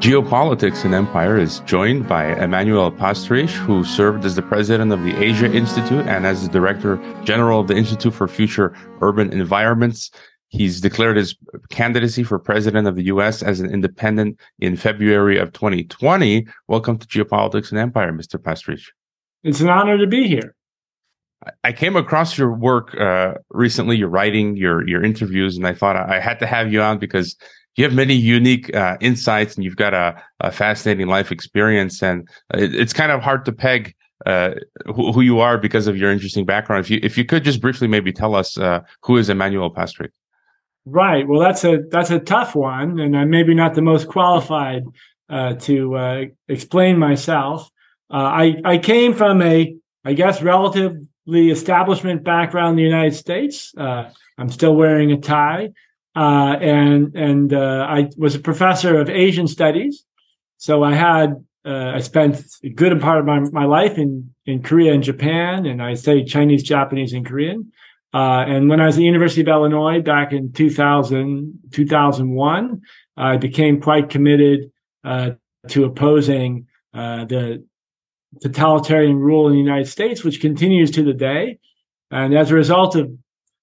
Geopolitics and Empire is joined by Emanuel Pastreich, who served as the president of the Asia Institute and as the director general of the Institute for Future Urban Environments. He's declared his candidacy for president of the U.S. as an independent in February of 2020. Welcome to Geopolitics and Empire, Mr. Pastreich. It's an honor to be here. I came across your work uh, recently, your writing, your your interviews, and I thought I had to have you on because you have many unique uh, insights and you've got a, a fascinating life experience. And it, it's kind of hard to peg uh, who, who, you are because of your interesting background. If you if you could just briefly maybe tell us uh, who is Emanuel Pastreich. Right. Well, that's a that's a tough one, and I'm maybe not the most qualified uh, to uh, explain myself. Uh, I I came from a I guess relatively establishment background in the United States. I'm still wearing a tie. Uh, and and uh, I was a professor of Asian studies. So I had uh, I spent a good part of my, my life in in Korea and Japan, and I studied Chinese, Japanese, and Korean. Uh, and when I was at the University of Illinois back in 2000, 2001, I became quite committed uh, to opposing uh, the totalitarian rule in the United States, which continues to the day. And as a result of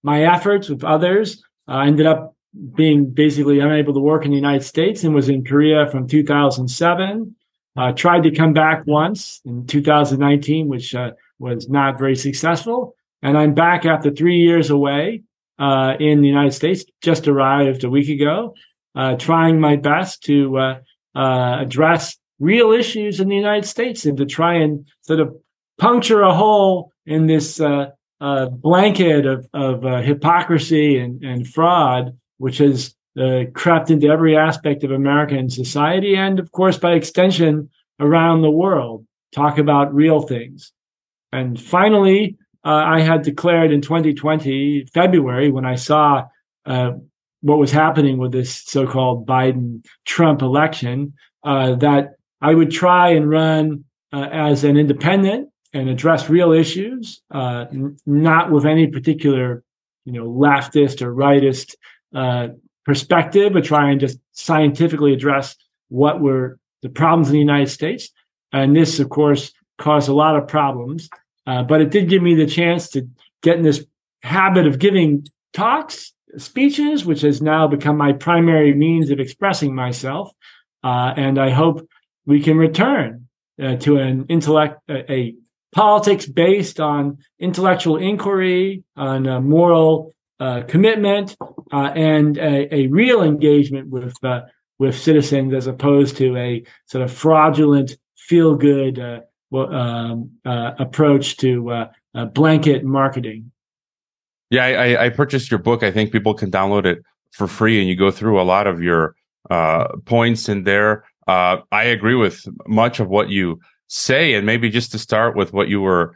my efforts with others, I ended up being basically unable to work in the United States and was in Korea from 2007. Uh, tried to come back once in 2019, which uh, was not very successful. And I'm back after three years away uh, in the United States, just arrived a week ago, uh, trying my best to uh, uh, address real issues in the United States and to try and sort of puncture a hole in this blanket of, of hypocrisy and, and fraud which has uh, crept into every aspect of American society and, of course, by extension, around the world. Talk about real things. And finally, uh, I had declared in 2020, February, when I saw uh, what was happening with this so called Biden Trump election, uh, that I would try and run uh, as an independent and address real issues, uh, n- not with any particular you know, leftist or rightist uh, perspective, but try and just scientifically address what were the problems in the United States. And this, of course, caused a lot of problems. Uh, but it did give me the chance to get in this habit of giving talks, speeches, which has now become my primary means of expressing myself. Uh, and I hope we can return uh, to an intellect, a, a politics based on intellectual inquiry, on moral uh, commitment uh, and a, a, real engagement with uh, with citizens as opposed to a sort of fraudulent feel good uh, um, uh, approach to blanket marketing. Yeah, I, I, purchased your book. I think people can download it for free, and you go through a lot of your points in there. I agree with much of what you say, and maybe just to start with what you were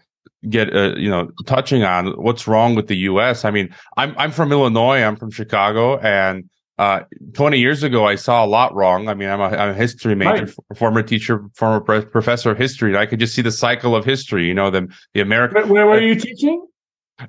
get uh, you know touching on what's wrong with the U.S. I mean, I'm I'm from Illinois. I'm from Chicago, and uh, 20 years ago, I saw a lot wrong. I mean, I'm a, I'm a history major, right. former teacher, former pre- professor of history. I could just see the cycle of history. You know, the the American. Where, were you teaching?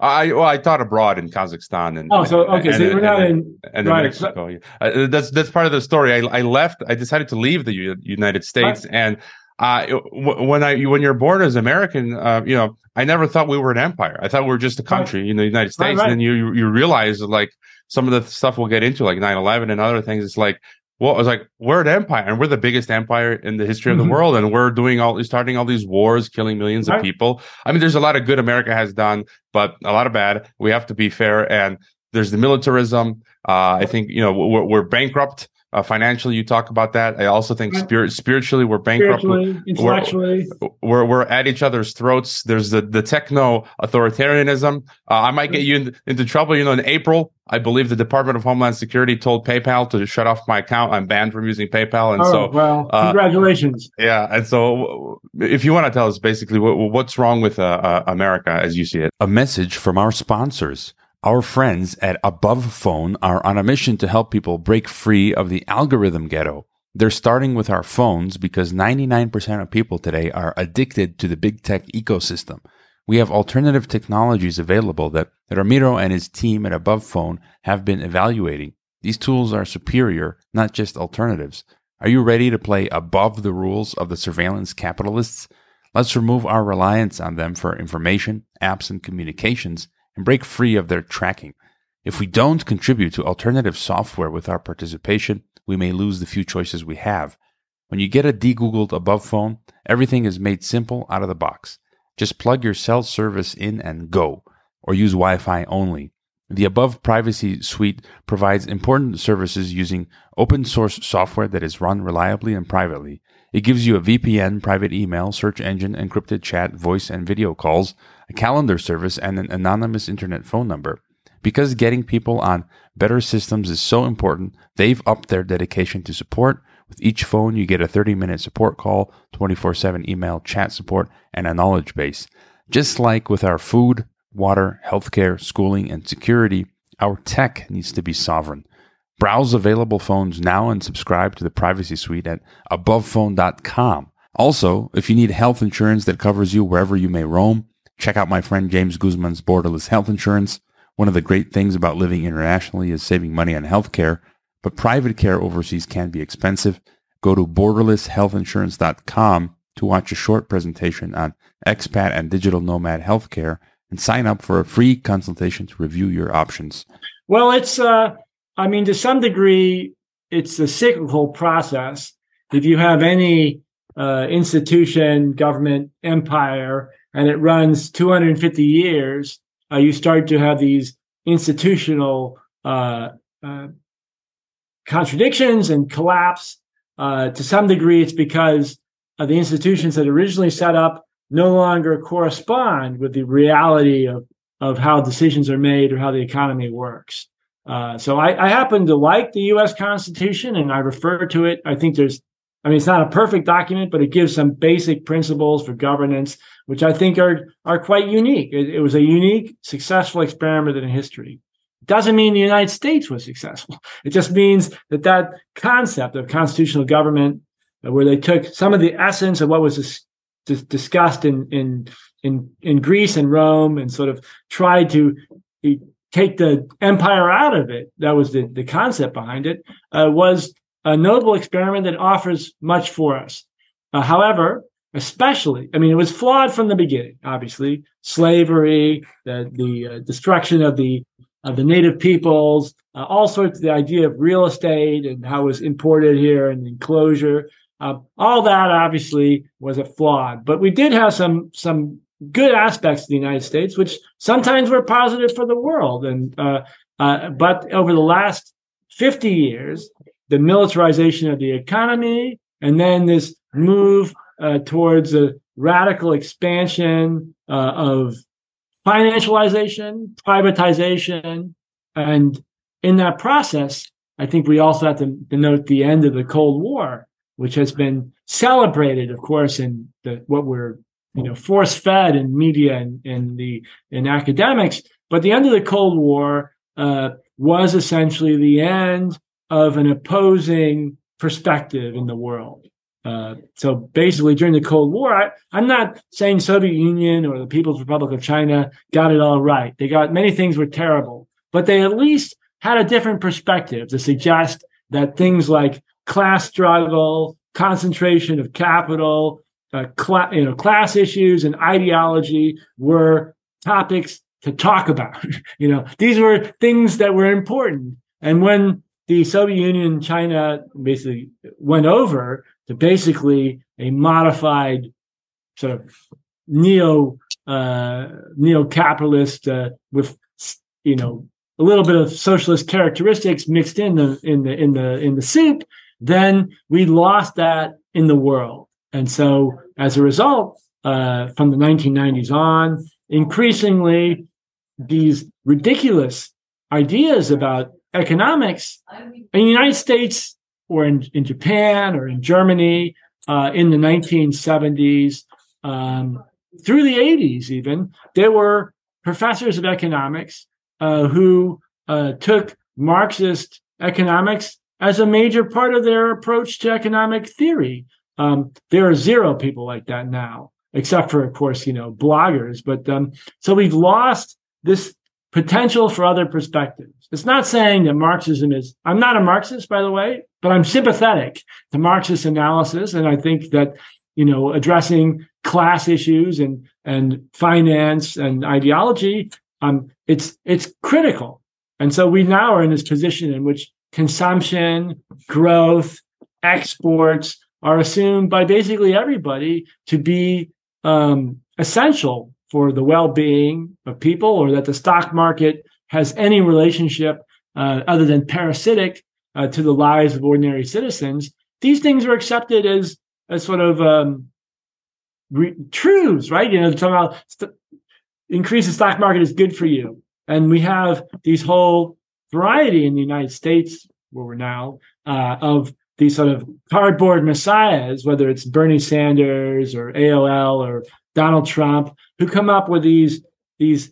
I well, I taught abroad in Kazakhstan and oh, so okay, and, so you're not and, in and right. Mexico. Yeah. Uh, that's that's part of the story. I I left. I decided to leave the U- United States, right. and uh, when I when you're born as American, uh, you know, I never thought we were an empire. I thought we were just a country right. in the United States. Right, right. And then you you realize like some of the stuff we'll get into, like 9-11 and other things. It's like, well, I was like, we're an empire, and we're the biggest empire in the history of the mm-hmm. world, and we're doing all starting all these wars, killing millions of people. I mean, there's a lot of good America has done, but a lot of bad. We have to be fair, and there's the militarism. Uh, I think you know we're, we're bankrupt uh, financially, you talk about that. I also think spirit, spiritually, we're bankrupt. Spiritually, intellectually, we're, we're, we're, at each other's throats. There's the, the techno authoritarianism. Uh, I might get you in, into trouble. You know, in April, I believe the Department of Homeland Security told PayPal to shut off my account. I'm banned from using PayPal. And oh, so, well, uh, congratulations. yeah. And so, if you want to tell us basically what, what's wrong with uh, uh, America as you see it, a message from our sponsors. Our friends at Above Phone are on a mission to help people break free of the algorithm ghetto. They're starting with our phones because 99% of people today are addicted to the big tech ecosystem. We have alternative technologies available that, that Ramiro and his team at Above Phone have been evaluating. These tools are superior, not just alternatives. Are you ready to play above the rules of the surveillance capitalists? Let's remove our reliance on them for information, apps, and communications and break free of their tracking. If we don't contribute to alternative software with our participation, we may lose the few choices we have. When you get a de-Googled above phone, everything is made simple out of the box. Just plug your cell service in and go, or use Wi Fi only. The above privacy suite provides important services using open source software that is run reliably and privately. It gives you a VPN, private email, search engine, encrypted chat, voice and video calls, calendar service, and an anonymous internet phone number. Because getting people on better systems is so important, they've upped their dedication to support. With each phone, you get a 30 minute support call, 24 7 email, chat support, and a knowledge base. Just like with our food, water, healthcare, schooling, and security, our tech needs to be sovereign. Browse available phones now and subscribe to the privacy suite at abovephone.com. Also, if you need health insurance that covers you wherever you may roam, check out my friend James Guzman's Borderless Health Insurance. One of the great things about living internationally is saving money on healthcare, but private care overseas can be expensive. Go to borderlesshealthinsurance.com to watch a short presentation on expat and digital nomad healthcare and sign up for a free consultation to review your options. Well, it's, uh, I mean, to some degree, it's a cyclical process. If you have any uh, institution, government, empire, and it runs 250 years, uh, you start to have these institutional uh, uh, contradictions and collapse. Uh, to some degree, it's because the institutions that originally set up no longer correspond with the reality of, of how decisions are made or how the economy works. Uh, so I, I, happen to like the U.S. Constitution, and I refer to it. I think there's, I mean, it's not a perfect document, but it gives some basic principles for governance, which I think are are quite unique. It, it was a unique, successful experiment in history. It doesn't mean the United States was successful. It just means that that concept of constitutional government, uh, where they took some of the essence of what was discussed in in in in Greece and Rome, and sort of tried to take the empire out of it. That was the the concept behind it. Uh, was a notable experiment that offers much for us. Uh, however, especially, I mean, it was flawed from the beginning. Obviously, slavery, the the uh, destruction of the of the native peoples, uh, all sorts of the idea of real estate and how it was imported here and enclosure. Uh, all that obviously was a flaw, but we did have some some good aspects of the United States, which sometimes were positive for the world. And uh, uh, but over the last fifty years, the militarization of the economy, and then this move uh, towards a radical expansion uh, of financialization, privatization, and in that process, I think we also have to denote the end of the Cold War which has been celebrated, of course, in the, what we're you know force fed in media and in the in academics. But the end of the Cold War uh, was essentially the end of an opposing perspective in the world. Uh, so basically, during the Cold War, I, I'm not saying Soviet Union or the People's Republic of China got it all right. They got many things were terrible, but they at least had a different perspective to suggest that things like class struggle, concentration of capital, uh, cl- you know, class issues and ideology were topics to talk about. you know, these were things that were important. And when the Soviet Union, China basically went over to basically a modified sort of neo uh, neo capitalist uh, with you know a little bit of socialist characteristics mixed in the in the in the in the soup then we lost that in the world. And so as a result, uh, from the 1990s on, increasingly these ridiculous ideas about economics in the United States or in, in Japan or in Germany uh, in the 1970s, um, through the 80s even, there were professors of economics uh, who uh, took Marxist economics as a major part of their approach to economic theory. Um, there are zero people like that now, except for, of course, you know, bloggers. But um, so we've lost this potential for other perspectives. It's not saying that Marxism is, I'm not a Marxist, by the way, but I'm sympathetic to Marxist analysis. And I think that, you know, addressing class issues and, and finance and ideology, um, it's, it's critical. And so we now are in this position in which consumption, growth, exports are assumed by basically everybody to be um, essential for the well-being of people, or that the stock market has any relationship uh, other than parasitic uh, to the lives of ordinary citizens. These things are accepted as as sort of um, re- truths, right? You know, somehow st- increase the stock market is good for you, and we have these whole variety in the United States where we're now uh, of these sort of cardboard messiahs, whether it's Bernie Sanders or AOC or Donald Trump, who come up with these these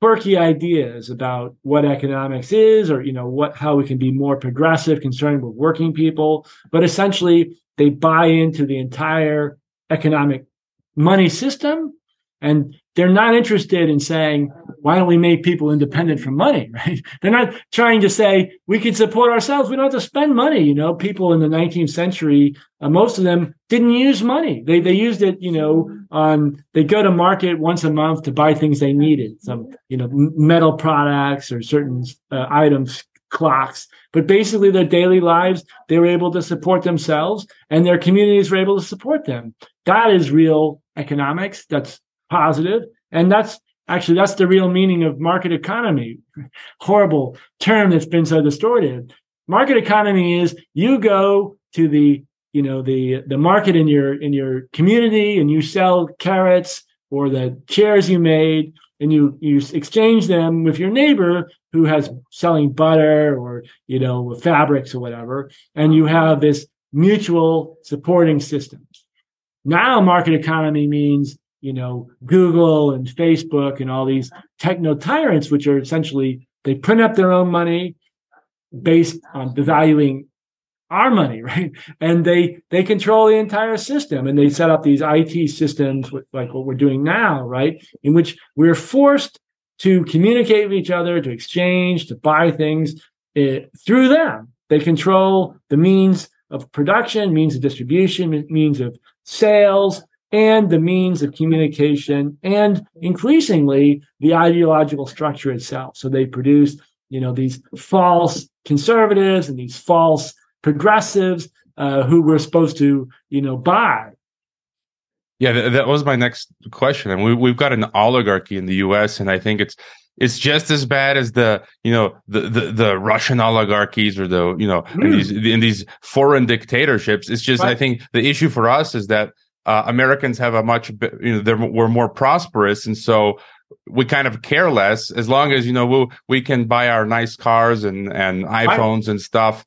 quirky ideas about what economics is or you know what how we can be more progressive concerned with working people but essentially they buy into the entire economic money system and they're not interested in saying, why don't we make people independent from money, right? They're not trying to say we can support ourselves. We don't have to spend money. You know, people in the 19th century, uh, most of them didn't use money. They, they used it, you know, on, they go to market once a month to buy things they needed, some, you know, metal products or certain uh, items, clocks. But basically their daily lives, they were able to support themselves and their communities were able to support them. That is real economics. That's. And that's actually, that's the real meaning of market economy. Horrible term that's been so distorted. Market economy is you go to the, you know, the, the market in your, in your community and you sell carrots or the chairs you made and you, you exchange them with your neighbor who has selling butter or, you know, fabrics or whatever. And you have this mutual supporting system. Now market economy means you know, Google and Facebook and all these techno tyrants, which are essentially they print up their own money based on devaluing our money, right? And they they control the entire system, and they set up these IT systems, like what we're doing now, right? In which we're forced to communicate with each other, to exchange, to buy things uh, through them. They control the means of production, means of distribution, means of sales, and the means of communication and increasingly the ideological structure itself. So they produce, you know, these false conservatives and these false progressives uh, who we're supposed to, you know, buy. Yeah, th- that was my next question. And we, we've got an oligarchy in the U.S., and I think it's it's just as bad as the you know the the, the Russian oligarchies or the you know mm. in these in these foreign dictatorships. It's just right. I think the issue for us is that uh, Americans have a much, you know, we're more prosperous, and so we kind of care less as long as you know we we can buy our nice cars and and iPhones and stuff.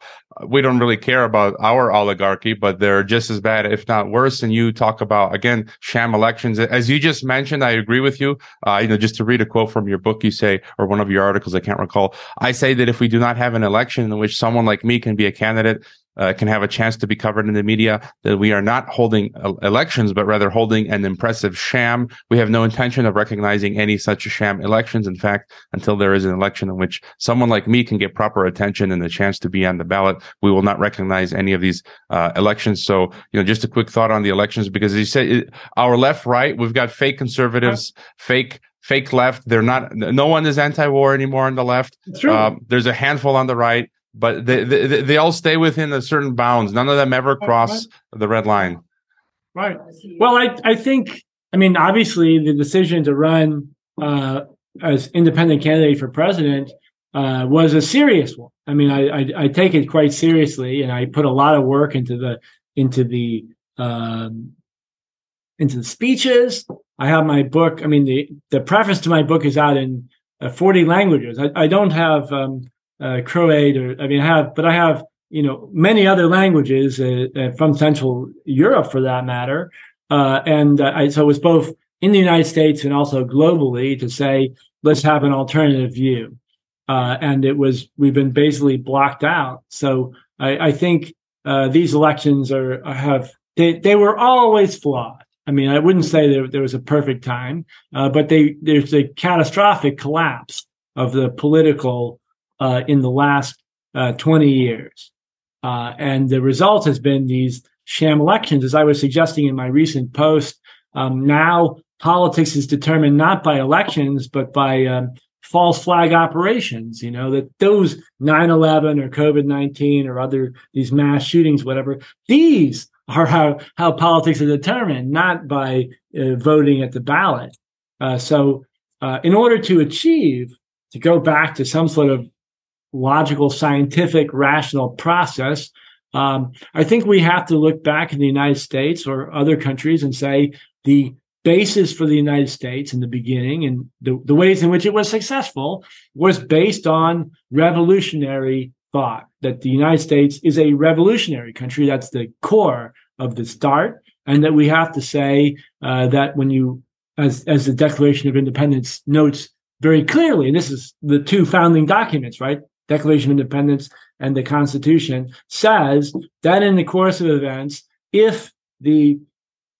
We don't really care about our oligarchy, but they're just as bad, if not worse. And you talk about again sham elections, as you just mentioned. I agree with you. Uh, you know, just to read a quote from your book, you say, or one of your articles, I can't recall. I say that if we do not have an election in which someone like me can be a candidate, uh, can have a chance to be covered in the media, that we are not holding uh, elections, but rather holding an impressive sham. We have no intention of recognizing any such sham elections. In fact, until there is an election in which someone like me can get proper attention and the chance to be on the ballot, we will not recognize any of these uh, elections. So, you know, just a quick thought on the elections, because as you said, it, our left, right, we've got fake conservatives, fake fake left. They're not. No one is anti-war anymore on the left. Uh, there's a handful on the right but they, they, they all stay within a certain bounds. None of them ever cross right. the red line. Right. Well, I I think I mean obviously the decision to run uh, as independent candidate for president uh, was a serious one. I mean, I, I, I take it quite seriously, and I put a lot of work into the into the um, into the speeches. I have my book. I mean, the the preface to my book is out in uh, 40 languages. I, I don't have um, uh, Croat, or I mean, I have, but I have, you know, many other languages uh, uh from Central Europe, for that matter. Uh, and uh, I, so it was both in the United States and also globally to say, let's have an alternative view. Uh, and it was, we've been basically blocked out. So I, I think these elections are have they, they were always flawed. I mean, I wouldn't say there, there was a perfect time, but they there's a catastrophic collapse of the political uh, in the last uh, 20 years. Uh, and the result has been these sham elections. As I was suggesting in my recent post, um, now politics is determined not by elections, but by um, false flag operations, you know, that those 9-11 or COVID-19 or other, these mass shootings, whatever, these are how, how politics are determined, not by uh, voting at the ballot. Uh, so uh, in order to achieve, to go back to some sort of logical, scientific, rational process, um, I think we have to look back in the United States or other countries and say the basis for the United States in the beginning and the, the ways in which it was successful was based on revolutionary thought that the United States is a revolutionary country. That's the core of the start. And that we have to say uh, that when you, as, as the Declaration of Independence notes very clearly, and this is the two founding documents, right? Declaration of Independence and the Constitution says that in the course of events, if the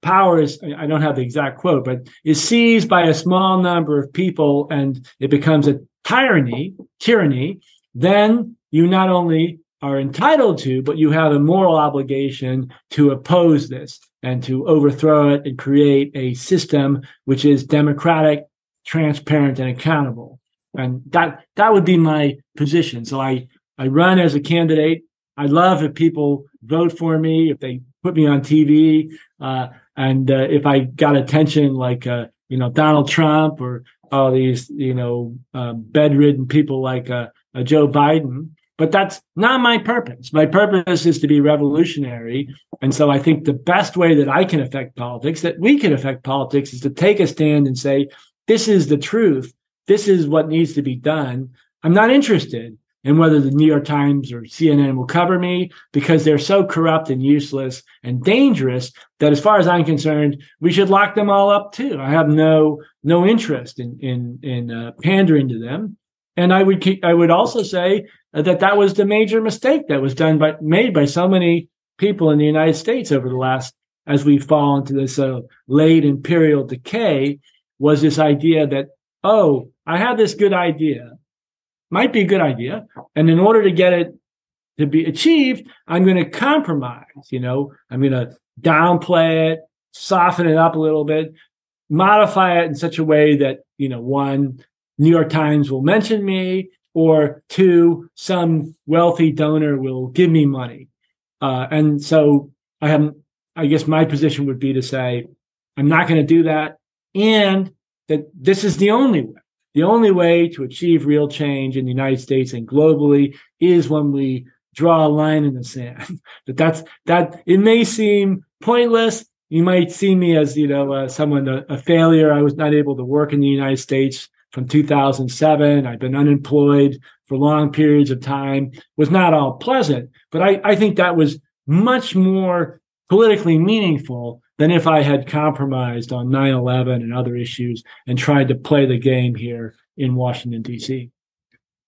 power is i don't have the exact quote but is seized by a small number of people and it becomes a tyranny tyranny then you not only are entitled to but you have a moral obligation to oppose this and to overthrow it and create a system which is democratic transparent and accountable and that that would be my position so i i run as a candidate i love if people vote for me if they put me on tv uh, and uh, if I got attention like uh, you know Donald Trump or all these you know uh, bedridden people like uh, uh, Joe Biden, but that's not my purpose. My purpose is to be revolutionary, and so I think the best way that I can affect politics, that we can affect politics, is to take a stand and say this is the truth. This is what needs to be done. I'm not interested in whether the New York Times or CNN will cover me because they're so corrupt and useless and dangerous that as far as I'm concerned, we should lock them all up too. I have no no interest in in in uh, pandering to them. And I would I would also say that that was the major mistake that was done by made by so many people in the United States over the last as we fall into this uh, late imperial decay was this idea that oh I have this good idea might be a good idea. And in order to get it to be achieved, I'm going to compromise. You know, I'm going to downplay it, soften it up a little bit, modify it in such a way that, you know, one, New York Times will mention me, or two, some wealthy donor will give me money. Uh, and so I have, I guess my position would be to say, I'm not going to do that. And that this is the only way. The only way to achieve real change in the United States and globally is when we draw a line in the sand. that that's that it may seem pointless. You might see me as you know uh, someone a, a failure. I was not able to work in the United States from 2007. I've been unemployed for long periods of time. Was not all pleasant, but I, I think that was much more politically meaningful than if I had compromised on 9 11 and other issues and tried to play the game here in Washington, D.C.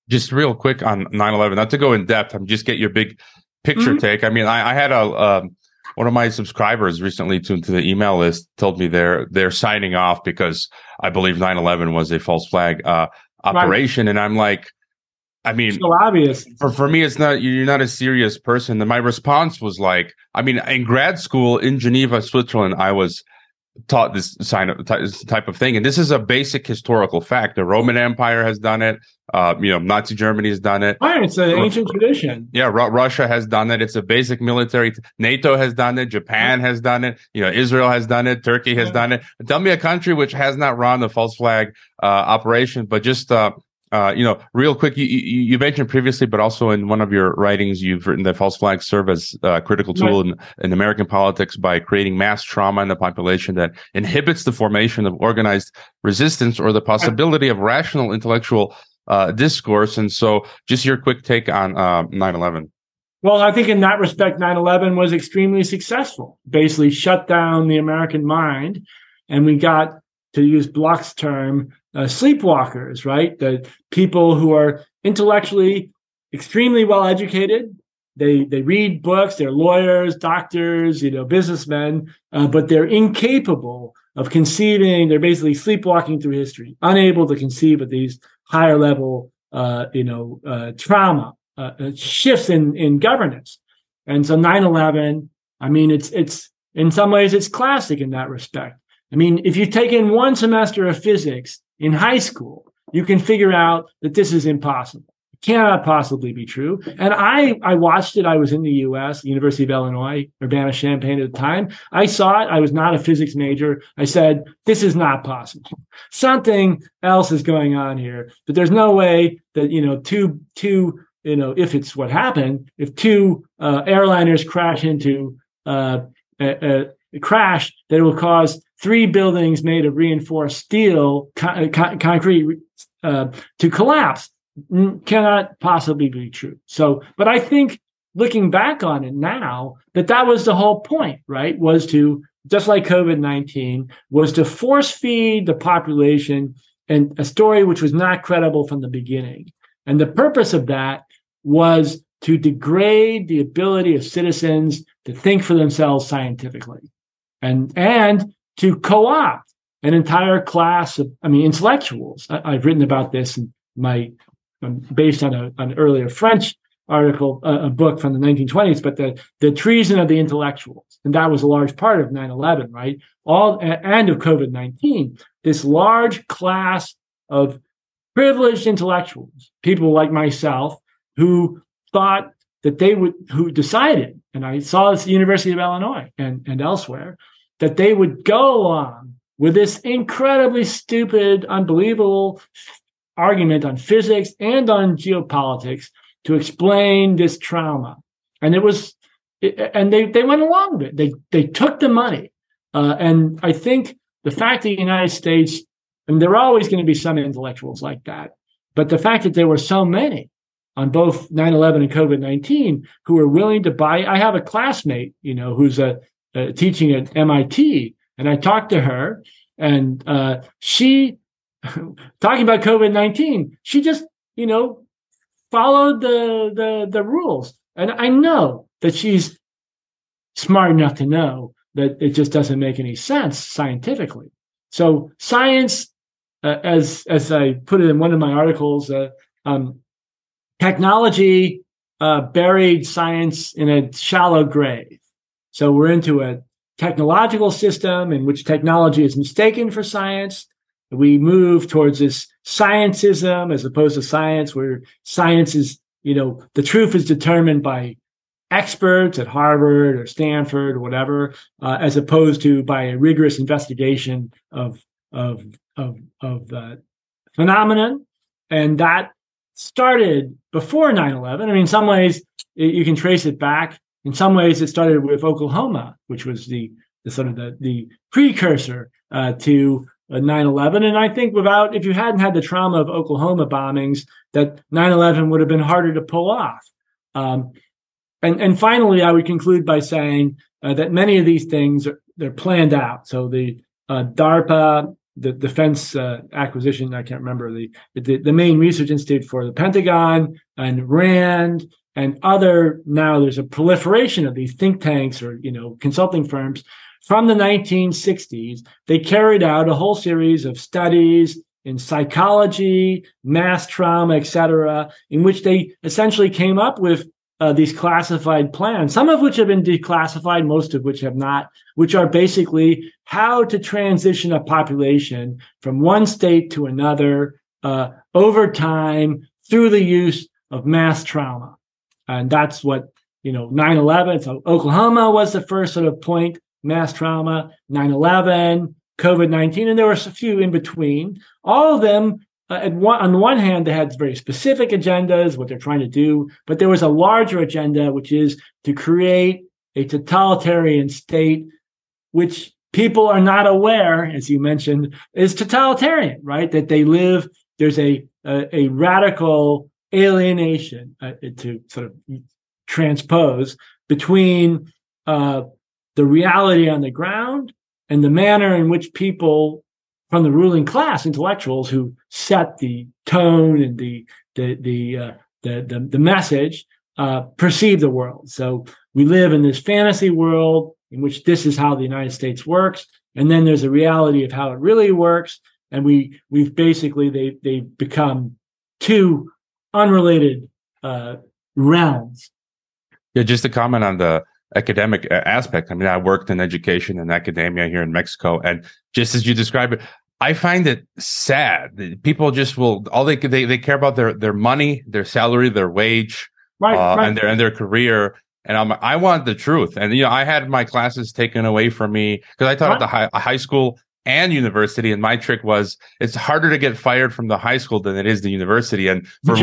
Just real quick on 9 11, not to go in depth, I'm just get your big picture mm-hmm. take. I mean, I, I had a. Um, one of my subscribers recently to, to the email list told me they're they're signing off because I believe 9/11 was a false flag uh, operation, right. and I'm like, I mean, so obvious. For for me, it's not you're not a serious person. And my response was like, I mean, in grad school in Geneva, Switzerland, I was taught this sign of this type of thing, and this is a basic historical fact. The Roman Empire has done it. Uh, you know, Nazi Germany has done it. Right, it's an ancient tradition. Yeah, Russia has done it. It's a basic military. T- NATO has done it. Japan has done it. You know, Israel has done it. Turkey has yeah. done it. Tell me a country which has not run the false flag uh, operation, but just uh, uh, you know, real quick, you, you, mentioned previously, but also in one of your writings, you've written that false flags serve as a critical tool in, in American politics by creating mass trauma in the population that inhibits the formation of organized resistance or the possibility of rational intellectual uh, discourse. And so, just your quick take on uh, 9 11. Well, I think in that respect, 9 11 was extremely successful, basically shut down the American mind. And we got, to use Broch's term, uh, sleepwalkers, right? The people who are intellectually extremely well educated, they they read books. They're lawyers, doctors, you know, businessmen, uh, but they're incapable of conceiving. They're basically sleepwalking through history, unable to conceive of these higher level, uh, you know, uh, trauma uh, uh, shifts in in governance. And so 9/11. I mean, it's it's in some ways it's classic in that respect. I mean, if you take in one semester of physics in high school, you can figure out that this is impossible It cannot possibly be true. And I, I watched it. I was in the U.S., University of Illinois, Urbana-Champaign at the time. I saw it. I was not a physics major. I said, this is not possible. Something else is going on here. But there's no way that you know two two you know if it's what happened, if two uh, airliners crash into uh, a, a crash, that will cause three buildings made of reinforced steel, con- con- concrete, uh, to collapse cannot possibly be true. So, but I think looking back on it now, that that was the whole point, right? Was to just like COVID nineteen was to force feed the population and a story which was not credible from the beginning. And the purpose of that was to degrade the ability of citizens to think for themselves scientifically and and to co-opt an entire class of i mean intellectuals I, have written about this in my based on a, an earlier French article, uh, a book from the 1920s, but the, the treason of the intellectuals. And that was a large part of 9-11, right? All, and of COVID-19, this large class of privileged intellectuals, people like myself, who thought that they would, who decided, and I saw this at the University of Illinois and, and elsewhere, that they would go along with this incredibly stupid, unbelievable argument on physics and on geopolitics to explain this trauma. And it was, and they, they went along with it. They, they took the money. Uh, and I think the fact that the United States, and there are always going to be some intellectuals like that, but the fact that there were so many on both 9-11 and COVID-19 who were willing to buy, I have a classmate, you know, who's a, a teaching at MIT and I talked to her and, uh, she talking about COVID nineteen, she just you know followed the the the rules, and I know that she's smart enough to know that it just doesn't make any sense scientifically. So science, uh, as as I put it in one of my articles, uh, um, technology uh, buried science in a shallow grave. So we're into a technological system in which technology is mistaken for science. We move towards this scientism as opposed to science where science is you know the truth is determined by experts at harvard or stanford or whatever uh, as opposed to by a rigorous investigation of of of of the phenomenon. And that started before 9-11 i mean in some ways it, you can trace it back in some ways it started with oklahoma which was the the sort of the, the precursor uh, to 9-11 and i think without if you hadn't had the trauma of oklahoma bombings that 9-11 would have been harder to pull off. Um, and, and finally i would conclude by saying uh, that many of these things are they're planned out. So the uh, darpa the defense uh, acquisition i can't remember the, the the main research institute for the pentagon and rand and other now there's a proliferation of these think tanks or you know consulting firms from the 1960s, they carried out a whole series of studies in psychology, mass trauma, etc., in which they essentially came up with uh, these classified plans, some of which have been declassified, most of which have not, which are basically how to transition a population from one state to another uh, over time through the use of mass trauma. And that's what, you know, 9 11. So Oklahoma was the first sort of point mass trauma, 9 11, COVID 19, and there were a few in between. All of them, uh, one, on the one hand, they had very specific agendas, what they're trying to do, but there was a larger agenda, which is to create a totalitarian state, which people are not aware, as you mentioned, is totalitarian, right? That they live, there's a, a, a radical alienation uh, to sort of transpose between uh, the reality on the ground and the manner in which people from the ruling class, intellectuals who set the tone and the the the uh, the, the, the message, uh, perceive the world. So we live in this fantasy world in which this is how the United States works, and then there's a reality of how it really works, and we we've basically they they become two unrelated uh, realms. Yeah, just to comment on the academic uh, aspect. I mean, I worked in education and academia here in Mexico, and just as you describe it, I find it sad. People just will all they they they care about their their money, their salary, their wage, right, uh, right. and their and their career. And I'm I want the truth. And you know, I had my classes taken away from me because I taught right. at the high, high school and university. And my trick was it's harder to get fired from the high school than it is the university. And for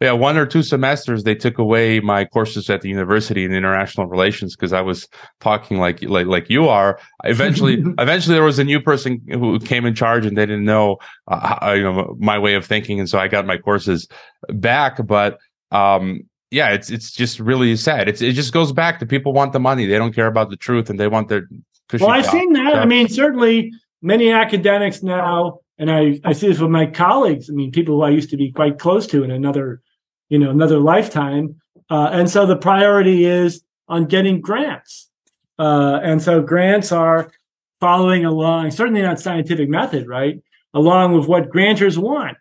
yeah, one or two semesters they took away my courses at the university in international relations because I was talking like like like you are. Eventually, eventually there was a new person who came in charge and they didn't know uh, you know my way of thinking, and so I got my courses back. But um, yeah, it's it's just really sad. It's it just goes back to people want the money, they don't care about the truth, and they want their. Well, I've seen that. I mean, certainly many academics now and I, I see this with my colleagues. I mean, people who I used to be quite close to in another you know another lifetime uh, and so the priority is on getting grants uh, and so grants are following along certainly not scientific method right along with what grantors want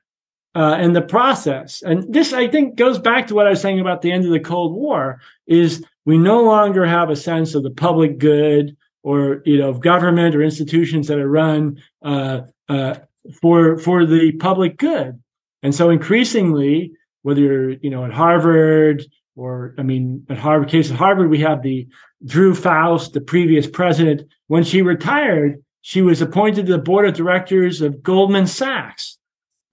uh, and the process and this i think goes back to what i was saying about the end of the cold war is we no longer have a sense of the public good or you know government or institutions that are run uh, uh, for for the public good and so increasingly whether you're, you know, at Harvard or, I mean, at Harvard, case at Harvard, we have the Drew Faust, the previous president. When she retired, she was appointed to the board of directors of Goldman Sachs.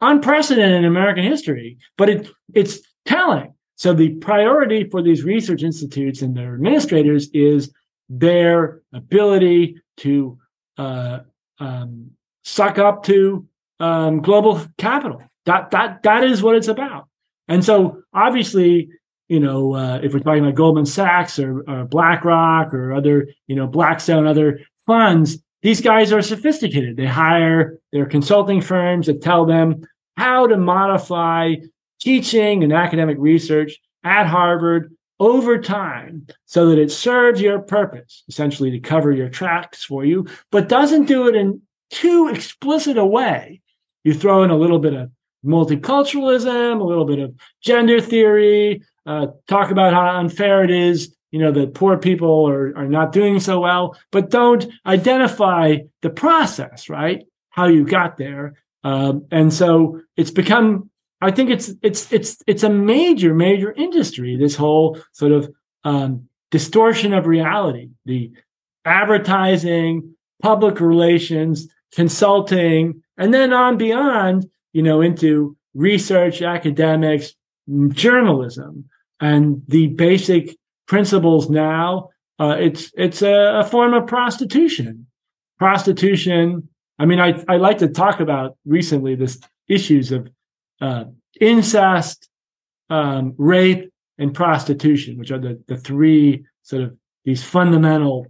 Unprecedented in American history, but it, it's telling. So the priority for these research institutes and their administrators is their ability to uh, um, suck up to um, global capital. That that that is what it's about. And so obviously, you know, uh, if we're talking about Goldman Sachs or, or BlackRock or other, you know, Blackstone, other funds, these guys are sophisticated. They hire their consulting firms that tell them how to modify teaching and academic research at Harvard over time so that it serves your purpose, essentially to cover your tracks for you, but doesn't do it in too explicit a way. You throw in a little bit of multiculturalism, a little bit of gender theory, uh, talk about how unfair it is, you know, that poor people are, are not doing so well, but don't identify the process, right? How you got there. Um, and so it's become, I think it's, it's, it's, it's a major, major industry, this whole sort of, um, distortion of reality, the advertising, public relations, consulting, and then on beyond you know, into research, academics, journalism, and the basic principles now. Uh, it's it's a, a, form of prostitution. Prostitution. I mean, I I like to talk about recently this issues of uh, incest, um, rape, and prostitution, which are the the three sort of these fundamental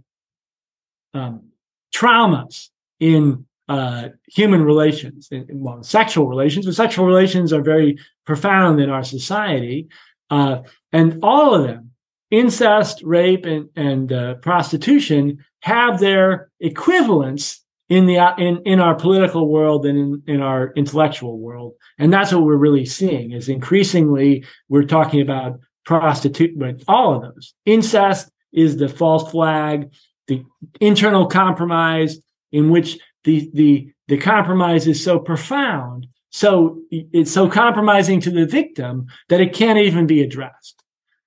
um, traumas in uh, human relations, well, sexual relations, but sexual relations are very profound in our society. Uh, and all of them, incest, rape, and, and uh, prostitution, have their equivalents in the in, in our political world and in, in our intellectual world. And that's what we're really seeing is increasingly we're talking about prostitute, but all of those. Incest is the false flag, the internal compromise in which the the the compromise is so profound so it's so compromising to the victim that it can't even be addressed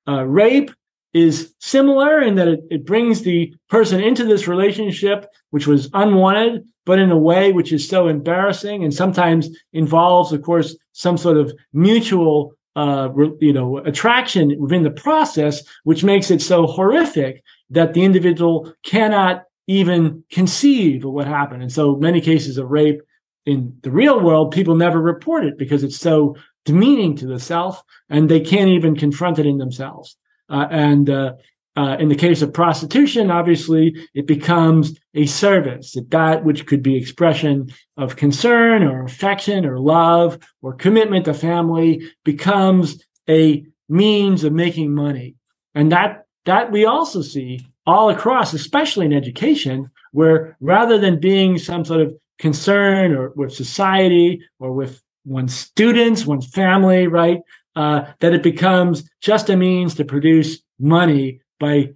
uh, rape is similar in that it, it brings the person into this relationship which was unwanted but in a way which is so embarrassing and sometimes involves of course some sort of mutual uh, you know attraction within the process which makes it so horrific that the individual cannot even conceive of what happened. And so many cases of rape in the real world, people never report it because it's so demeaning to the self and they can't even confront it in themselves. Uh, and uh, uh, in the case of prostitution, obviously, it becomes a service that, which could be expression of concern or affection or love or commitment to family becomes a means of making money. And that that we also see all across, especially in education, where rather than being some sort of concern or with society or with one's students, one's family, right, uh, that it becomes just a means to produce money by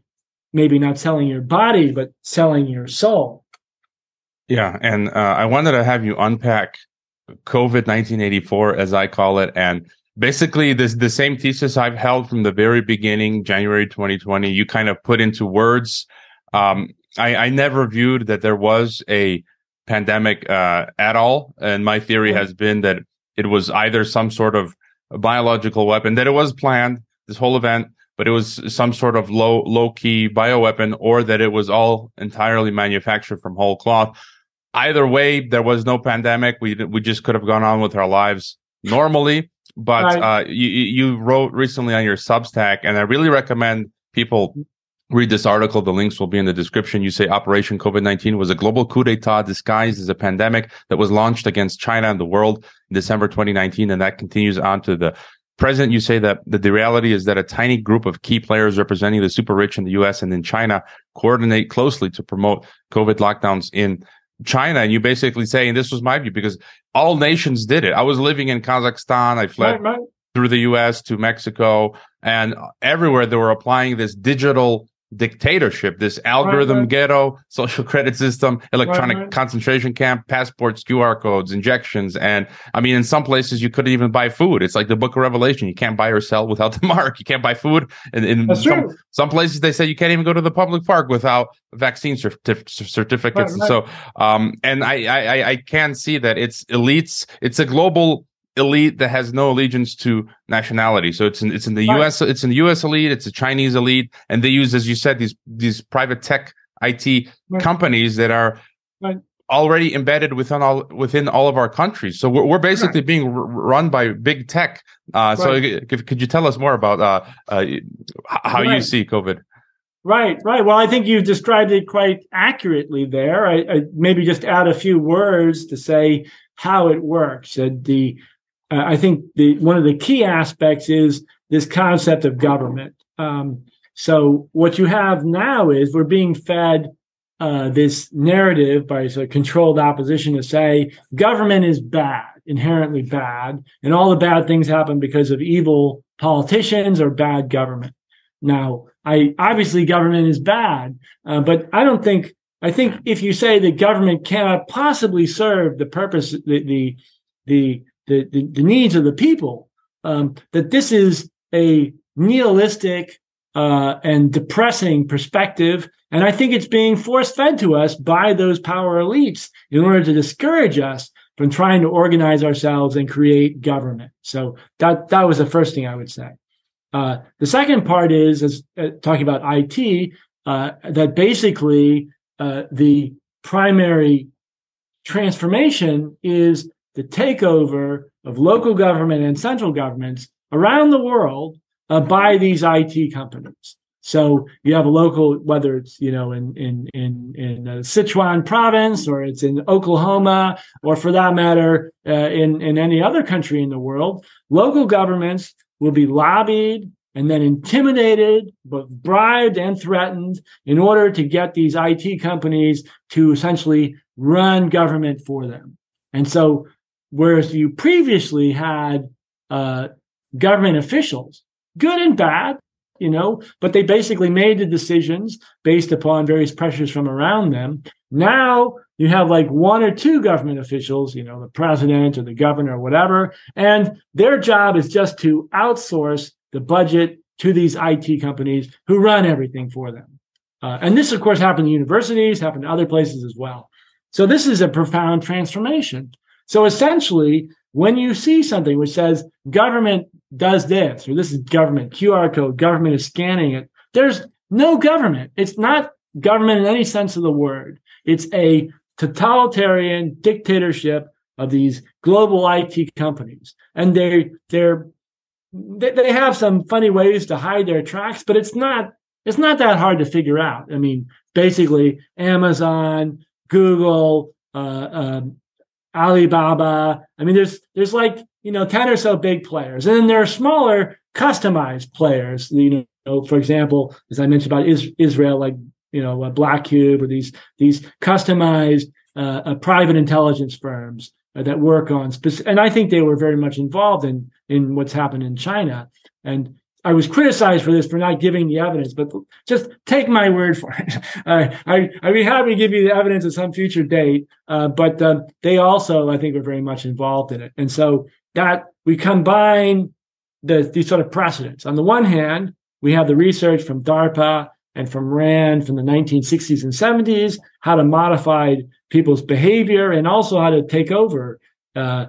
maybe not selling your body, but selling your soul. Yeah. And uh, I wanted to have you unpack COVID 1984, as I call it. And basically, this the same thesis I've held from the very beginning, January 2020, you kind of put into words. Um, I, I never viewed that there was a pandemic uh, at all. And my theory has been that it was either some sort of biological weapon, that it was planned, this whole event, but it was some sort of low low key bioweapon, or that it was all entirely manufactured from whole cloth. Either way, there was no pandemic. We we just could have gone on with our lives normally. But right. uh, you you wrote recently on your Substack, and I really recommend people read this article. The links will be in the description. You say Operation COVID 19 was a global coup d'etat disguised as a pandemic that was launched against China and the world in December 2019. And that continues on to the President, you say that the, the reality is that a tiny group of key players representing the super rich in the US and in China coordinate closely to promote COVID lockdowns in China. And you basically say, and this was my view, because all nations did it. I was living in Kazakhstan. I fled right, right. through the US to Mexico and everywhere they were applying this digital dictatorship, this algorithm right, right. ghetto, social credit system, electronic right, concentration camp, passports, QR codes, injections. And I mean, in some places you couldn't even buy food. It's like the book of Revelation. You can't buy or sell without the mark. You can't buy food. And in some, some, places they say you can't even go to the public park without vaccine certif- certificates. And so, um, and I, I, I can see that it's elites. It's a global elite that has no allegiance to nationality. So it's in, it's in the right. U.S. It's in the U.S. elite. It's a Chinese elite, and they use, as you said, these these private tech IT right. companies that are right. already embedded within all within all of our countries. So we're, we're basically being r- run by big tech. Uh, so could, could you tell us more about uh, uh, how you see COVID? Right, right. Well, I think you described it quite accurately there. I, I, maybe just add a few words to say how it works. Uh, the uh, I think the one of the key aspects is this concept of government. Um, so what you have now is we're being fed uh, this narrative by a controlled opposition to say government is bad, inherently bad, and all the bad things happen because of evil politicians or bad government. Now, I obviously government is bad, uh, but I don't think I think if you say that government cannot possibly serve the purpose, the the the the, the, the needs of the people, um, that this is a nihilistic uh, and depressing perspective. And I think it's being force fed to us by those power elites in order to discourage us from trying to organize ourselves and create government. So that that was the first thing I would say. Uh, the second part is, is uh, talking about IT, uh, that basically uh, the primary transformation is the takeover of local government and central governments around the world uh, by these IT companies. So you have a local, whether it's you know in in in in uh, Sichuan province or it's in Oklahoma or for that matter uh, in in any other country in the world, local governments will be lobbied and then intimidated, both bribed and threatened in order to get these IT companies to essentially run government for them. And so Whereas you previously had uh, government officials, good and bad, you know, but they basically made the decisions based upon various pressures from around them. Now you have like one or two government officials, you know, the president or the governor or whatever, and their job is just to outsource the budget to these IT companies who run everything for them. Uh, and this, of course, happened in universities, happened in other places as well. So this is a profound transformation. So essentially, when you see something which says government does this, or this is government, QR code, government is scanning it, there's no government. It's not government in any sense of the word. It's a totalitarian dictatorship of these global IT companies. And they they're they have some funny ways to hide their tracks, but it's not it's not that hard to figure out. I mean, basically, Amazon, Google, uh, um, Alibaba. I mean, there's there's like you know ten or so big players, and then there are smaller customized players. You know, for example, as I mentioned about is, Israel, like you know, uh, Black Cube or these these customized uh, uh, private intelligence firms uh, that work on specific. And I think they were very much involved in in what's happened in China. And I was criticized for this for not giving the evidence, but just take my word for it. Uh, I I'd be happy to give you the evidence at some future date. Uh, but uh, they also, I think, were very much involved in it, and so that we combine the these sort of precedents. On the one hand, we have the research from DARPA and from RAND from the 1960s and 70s, how to modify people's behavior and also how to take over uh,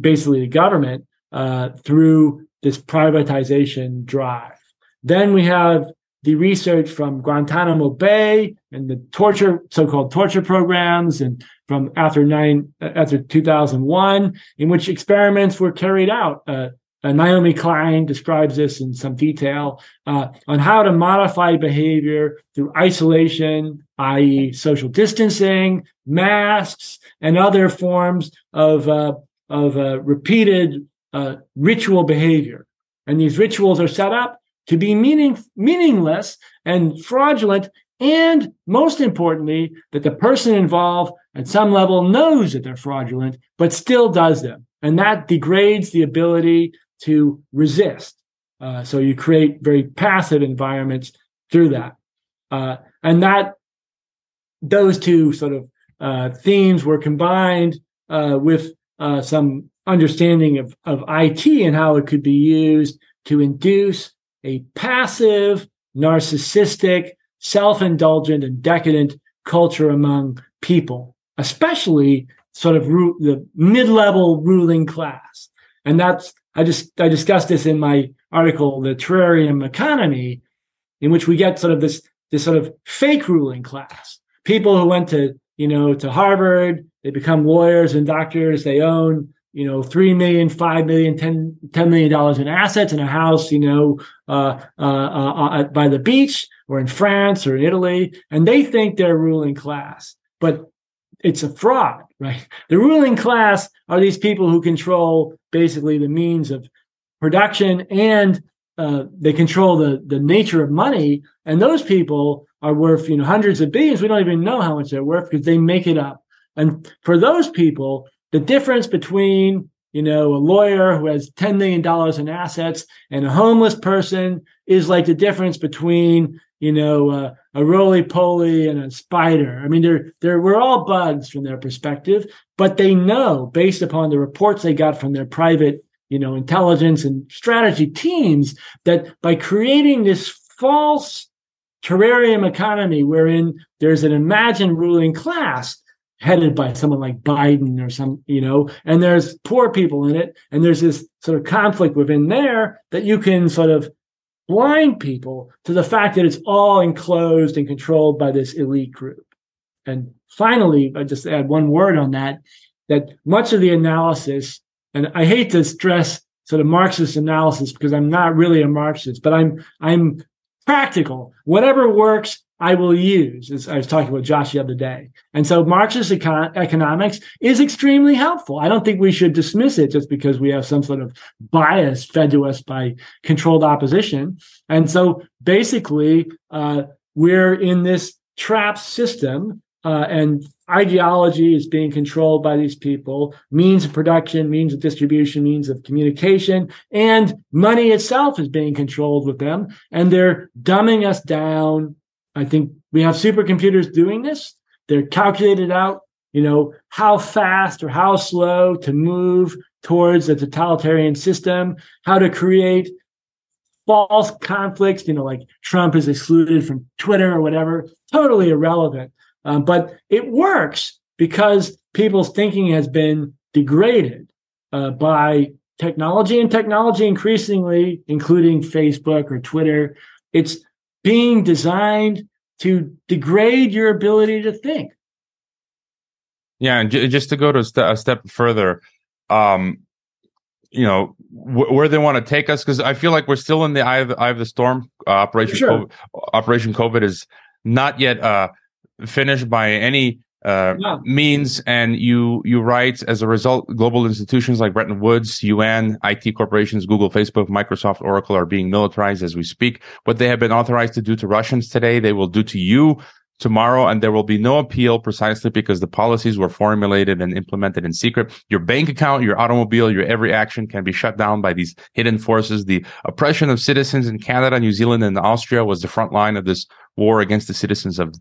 basically the government uh, through this privatization drive. Then we have the research from Guantanamo Bay and the torture, so-called torture programs, and from after nine, after 2001, in which experiments were carried out. Uh, uh, Naomi Klein describes this in some detail uh, on how to modify behavior through isolation, i.e., social distancing, masks, and other forms of uh, of uh, repeated uh, ritual behavior. And these rituals are set up to be meaning, meaningless and fraudulent. And most importantly, that the person involved at some level knows that they're fraudulent, but still does them. And that degrades the ability to resist. Uh, so you create very passive environments through that. Uh, and that those two sort of uh, themes were combined uh, with uh, some understanding of, of IT and how it could be used to induce a passive, narcissistic, self indulgent, and decadent culture among people, especially sort of ru- the mid level ruling class. And that's, I just, I discussed this in my article, The Terrarium Economy, in which we get sort of this, this sort of fake ruling class. People who went to, you know, to Harvard, they become lawyers and doctors, they own you know, three million, five million, ten, ten million dollars in assets in a house, you know, uh, uh, uh, uh, by the beach or in France or in Italy, and they think they're ruling class, but it's a fraud, right? The ruling class are these people who control basically the means of production and uh, they control the the nature of money, and those people are worth you know hundreds of billions. We don't even know how much they're worth because they make it up. And for those people, the difference between you know a lawyer who has 10 million dollars in assets and a homeless person is like the difference between you know uh, a roly poly and a spider. I mean they're they're we're all bugs from their perspective but they know based upon the reports they got from their private you know intelligence and strategy teams that by creating this false terrarium economy wherein there's an imagined ruling class headed by someone like Biden or some, you know, and there's poor people in it. And there's this sort of conflict within there that you can sort of blind people to the fact that it's all enclosed and controlled by this elite group. And finally, I just add one word on that, that much of the analysis, and I hate to stress sort of Marxist analysis because I'm not really a Marxist, but I'm, I'm practical. Whatever works I will use, as I was talking with Josh the other day. And so Marxist econ- economics is extremely helpful. I don't think we should dismiss it just because we have some sort of bias fed to us by controlled opposition. And so basically, uh, we're in this trap system, uh, and ideology is being controlled by these people, means of production, means of distribution, means of communication, and money itself is being controlled with them. And they're dumbing us down I think we have supercomputers doing this. They're calculated out, you know, how fast or how slow to move towards a totalitarian system, how to create false conflicts, you know, like Trump is excluded from Twitter or whatever, totally irrelevant. Um, but it works because people's thinking has been degraded uh, by technology and technology increasingly, including Facebook or Twitter. It's being designed to degrade your ability to think. Yeah, and j- just to go to a, st- a step further, um, you know where they want to take us because I feel like we're still in the eye of the, eye of the storm. Uh, Operation sure. COVID, Operation COVID is not yet uh, finished by any uh, yeah. means. And you you write as a result, global institutions like Bretton Woods, UN, IT corporations, Google, Facebook, Microsoft, Oracle are being militarized as we speak. What they have been authorized to do to Russians today, they will do to you tomorrow and there will be no appeal precisely because the policies were formulated and implemented in secret. Your bank account, your automobile, your every action can be shut down by these hidden forces. The oppression of citizens in Canada, New Zealand, and Austria was the front line of this war against the citizens of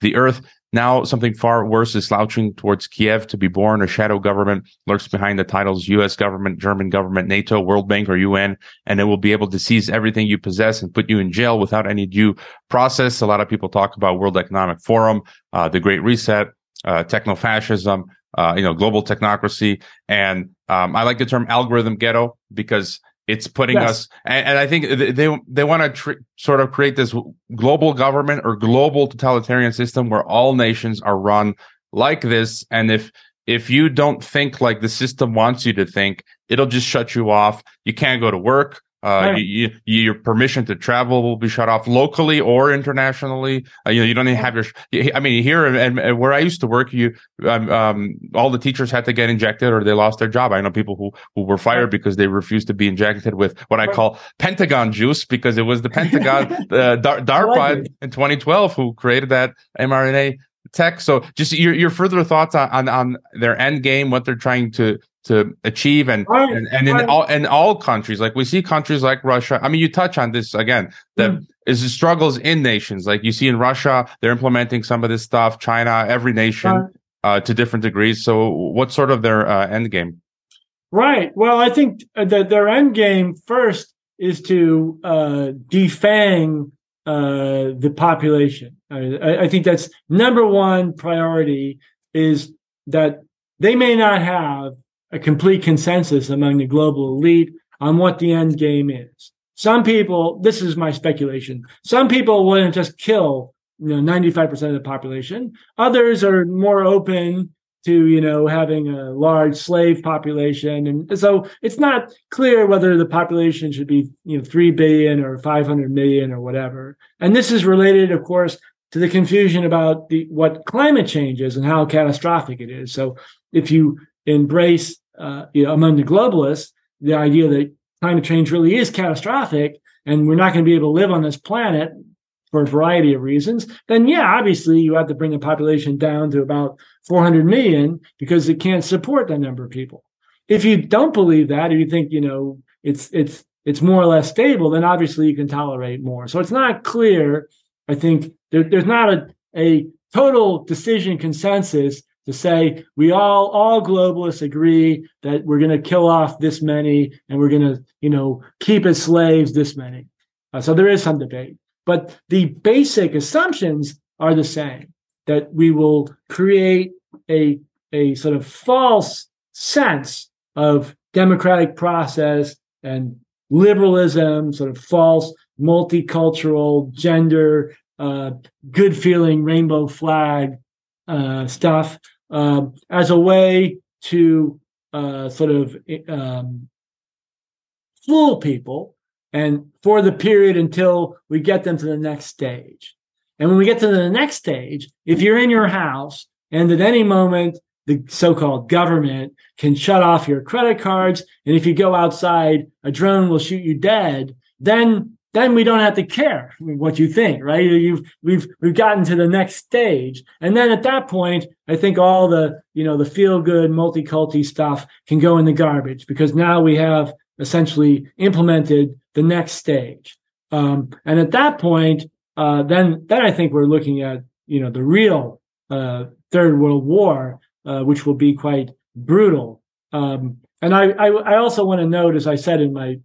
the earth. Now something far worse is slouching towards Kiev to be born. A shadow government lurks behind the titles U.S. government, German government, NATO, World Bank, or UN, and it will be able to seize everything you possess and put you in jail without any due process. A lot of people talk about World Economic Forum, uh, the Great Reset, uh, techno-fascism, uh, you know, global technocracy. And um, I like the term algorithm ghetto because it's putting yes. us, and, and, I think they they want to tr- sort of create this global government or global totalitarian system where all nations are run like this. And if if you don't think like the system wants you to think, it'll just shut you off. You can't go to work. Uh, right. you, you, your permission to travel will be shut off locally or internationally. Uh, you know, you don't even have your. I mean, here and, and where I used to work, you, um, um, all the teachers had to get injected or they lost their job. I know people who who were fired because they refused to be injected with what I call Pentagon juice because it was the Pentagon, uh, Dar- DARPA in 2012 who created that mRNA tech. So, just your your further thoughts on on, on their end game, what they're trying to to achieve and right. and, and in right. all in all countries like we see countries like russia i mean you touch on this again that mm. is the struggles in nations like you see in russia they're implementing some of this stuff china every nation right. uh, to different degrees so what's sort of their uh, end game right well i think that their end game first is to uh, defang uh, the population I, I think that's number one priority is that they may not have a complete consensus among the global elite on what the end game is. Some people, this is my speculation, some people wouldn't just kill you know 95% of the population. Others are more open to you know having a large slave population and so it's not clear whether the population should be you know 3 billion or 500 million or whatever and this is related of course to the confusion about the what climate change is and how catastrophic it is so if you embrace uh, you know, among the globalists the idea that climate change really is catastrophic and we're not going to be able to live on this planet for a variety of reasons, then yeah, obviously you have to bring the population down to about 400 million because it can't support that number of people. If you don't believe that, or you think, you know, it's, it's, it's more or less stable, then obviously you can tolerate more. So it's not clear. I think there, there's not a, a total decision consensus to say we all all globalists agree that we're going to kill off this many and we're going to you know keep as slaves this many. Uh, so there is some debate but the basic assumptions are the same that we will create a a sort of false sense of democratic process and liberalism sort of false multicultural gender uh, good feeling rainbow flag uh, stuff um, as a way to uh, sort of um, fool people and for the period until we get them to the next stage. And when we get to the next stage, if you're in your house and at any moment the so-called government can shut off your credit cards, and if you go outside, a drone will shoot you dead, then then we don't have to care what you think, right? You've we've we've gotten to the next stage, and then at that point, I think all the you know the feel good multi-culti stuff can go in the garbage because now we have essentially implemented the next stage, um, and at that point, uh, then then I think we're looking at you know the real uh, third world war, uh, which will be quite brutal. Um, and I, I I also want to note, as I said in my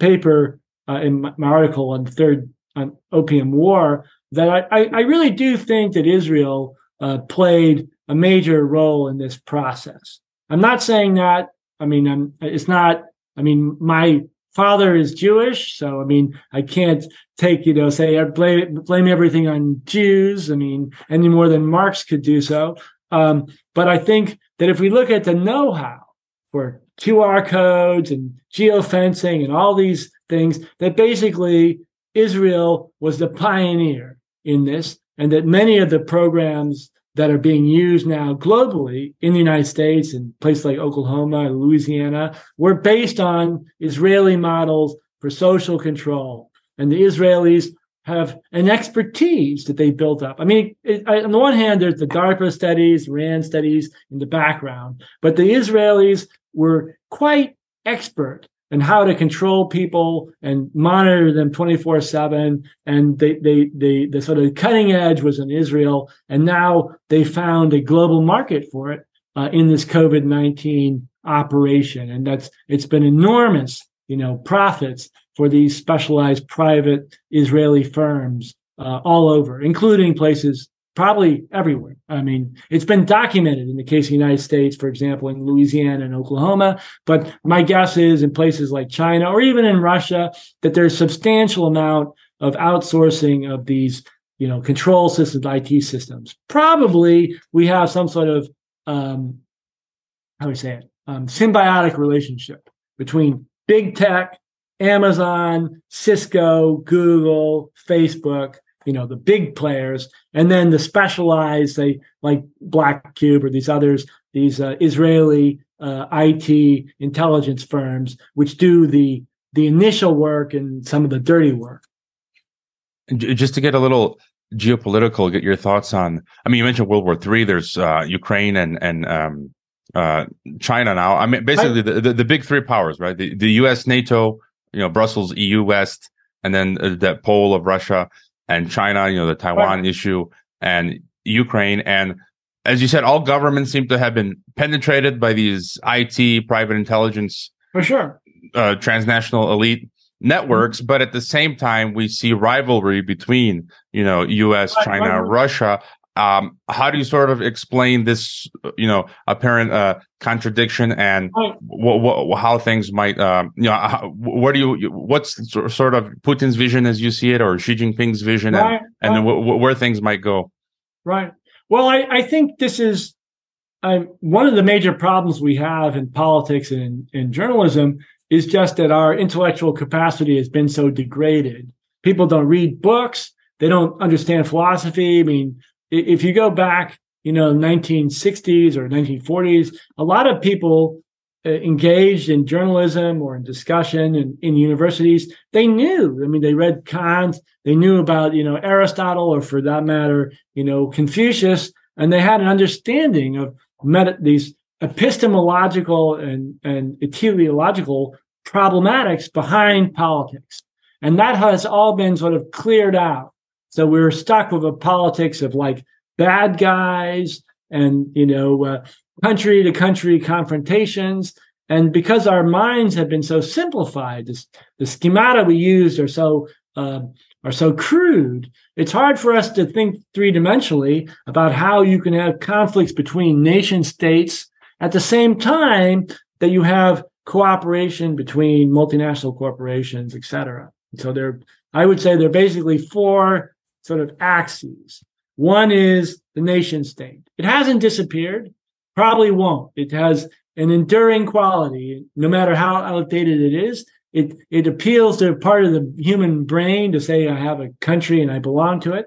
paper uh, in my, article on third on opium war that I, I, really do think that Israel uh, played a major role in this process. I'm not saying that. I mean, I'm, it's not. I mean, my father is Jewish, so I mean, I can't take you know say I blame blame everything on Jews. I mean, any more than Marx could do so. Um, but I think that if we look at the know-how for QR codes and geofencing and all these things that basically Israel was the pioneer in this, and that many of the programs that are being used now globally in the United States and places like Oklahoma and Louisiana were based on Israeli models for social control. And the Israelis have an expertise that they built up. I mean, it, on the one hand, there's the DARPA studies, RAND studies in the background, but the Israelis were quite expert in how to control people and monitor them 24 7 and they, they they the sort of cutting edge was in israel and now they found a global market for it uh, in this covid-19 operation. And that's it's been enormous you know profits for these specialized private Israeli firms uh, all over, including places probably everywhere. I mean, it's been documented in the case of the United States, for example, in Louisiana and Oklahoma. But my guess is in places like China or even in Russia that there's substantial amount of outsourcing of these, you know, control systems, IT systems. Probably we have some sort of um, how do we say it? Um, symbiotic relationship between big tech Amazon, Cisco, Google, Facebook, you know, the big players, and then the specialized, say, like Black Cube or these others, these uh, Israeli uh, IT intelligence firms, which do the the initial work and some of the dirty work. Just to get a little geopolitical, get your thoughts on. I mean, you mentioned World War Three. There's uh, Ukraine and and um, uh, China now. I mean, basically the, the, the big three powers, right? The the U.S., NATO, you know, Brussels, EU West, and then uh, that pole of Russia and China, you know, the Taiwan right. issue and Ukraine. And as you said, all governments seem to have been penetrated by these IT, private intelligence, for sure, uh, transnational elite networks. Mm-hmm. But at the same time, we see rivalry between, you know, U.S., right, China, right. Russia um, how do you sort of explain this, you know, apparent uh, contradiction and how things might, um, you know, how, what do you, what's sort of Putin's vision as you see it, or Xi Jinping's vision, right, and, and where things might go? Right. Well, I, I think this is uh, one of the major problems we have in politics and in journalism is just that our intellectual capacity has been so degraded. People don't read books. They don't understand philosophy. I mean, if you go back, you know, 1960s or 1940s, a lot of people uh, engaged in journalism or in discussion in, in universities, they knew. I mean, they read Kant, they knew about, you know, Aristotle, or for that matter, you know, Confucius, and they had an understanding of meta- these epistemological and, and teleological problematics behind politics. And that has all been sort of cleared out so we are stuck with a politics of like bad guys and, you know, uh, country to country confrontations. And because our minds have been so simplified, this, the schemata we use are so uh, are so crude. It's hard for us to think three dimensionally about how you can have conflicts between nation states at the same time that you have cooperation between multinational corporations, et cetera. so there, I would say there are basically four sort of axes. One is the nation state. It hasn't disappeared, probably won't. It has an enduring quality, no matter how outdated it is. It it appeals to a part of the human brain to say I have a country and I belong to it.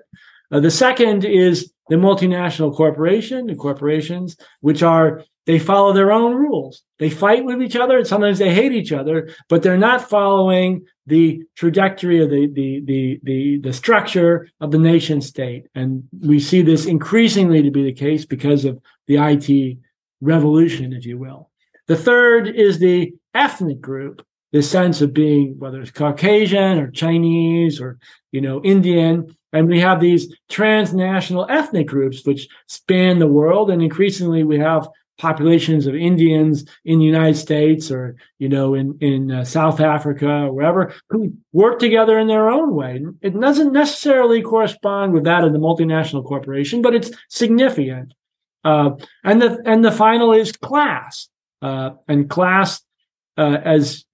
Uh, the second is the multinational corporation, the corporations, which are they follow their own rules. They fight with each other, and sometimes they hate each other, but they're not following the trajectory of the, the, the, the, the structure of the nation state. And we see this increasingly to be the case because of the IT revolution, if you will. The third is the ethnic group, the sense of being, whether it's Caucasian or Chinese or, you know, Indian. And we have these transnational ethnic groups which span the world. And increasingly we have populations of Indians in the United States or you know in in uh, South Africa or wherever who work together in their own way. It doesn't necessarily correspond with that of the multinational corporation, but it's significant. Uh, and the and the final is class, uh, and class, uh, as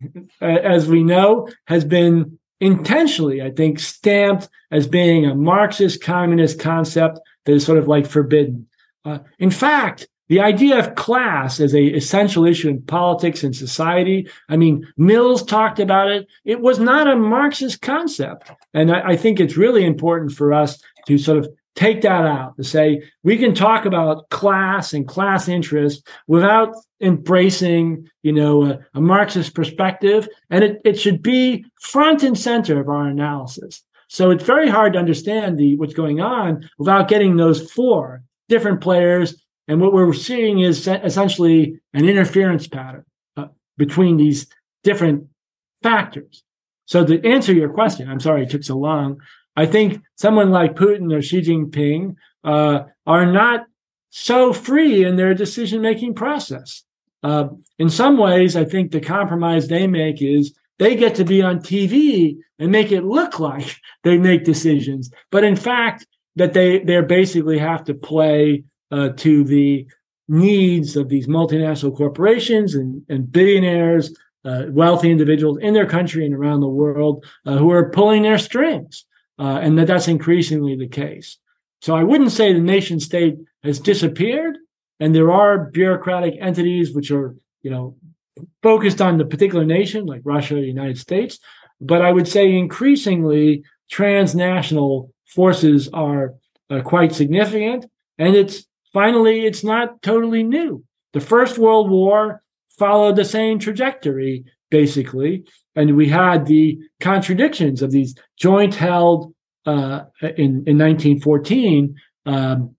as we know, has been intentionally, I think, stamped as being a Marxist communist concept that is sort of like forbidden. Uh, in fact, the idea of class as a essential issue in politics and society. I mean, Mills talked about it. It was not a Marxist concept. And I, I think it's really important for us to sort of take that out to say we can talk about class and class interest without embracing you know a, a, marxist perspective and it, it should be front and center of our analysis so it's very hard to understand the what's going on without getting those four different players and what we're seeing is essentially an interference pattern uh, between these different factors so to answer your question i'm sorry it took so long I think someone like Putin or Xi Jinping uh, are not so free in their decision making process. Uh, in some ways, I think the compromise they make is they get to be on TV and make it look like they make decisions, but in fact, that they they basically have to play uh, to the needs of these multinational corporations and, and billionaires, uh, wealthy individuals in their country and around the world uh, who are pulling their strings uh, and that that's increasingly the case. So I wouldn't say the nation state has disappeared, and there are bureaucratic entities which are, you know, focused on the particular nation, like Russia, the United States. But I would say increasingly transnational forces are uh, quite significant, and it's finally it's not totally new. The First World War followed the same trajectory, basically, and we had the contradictions of these joint held uh, in in 1914 um,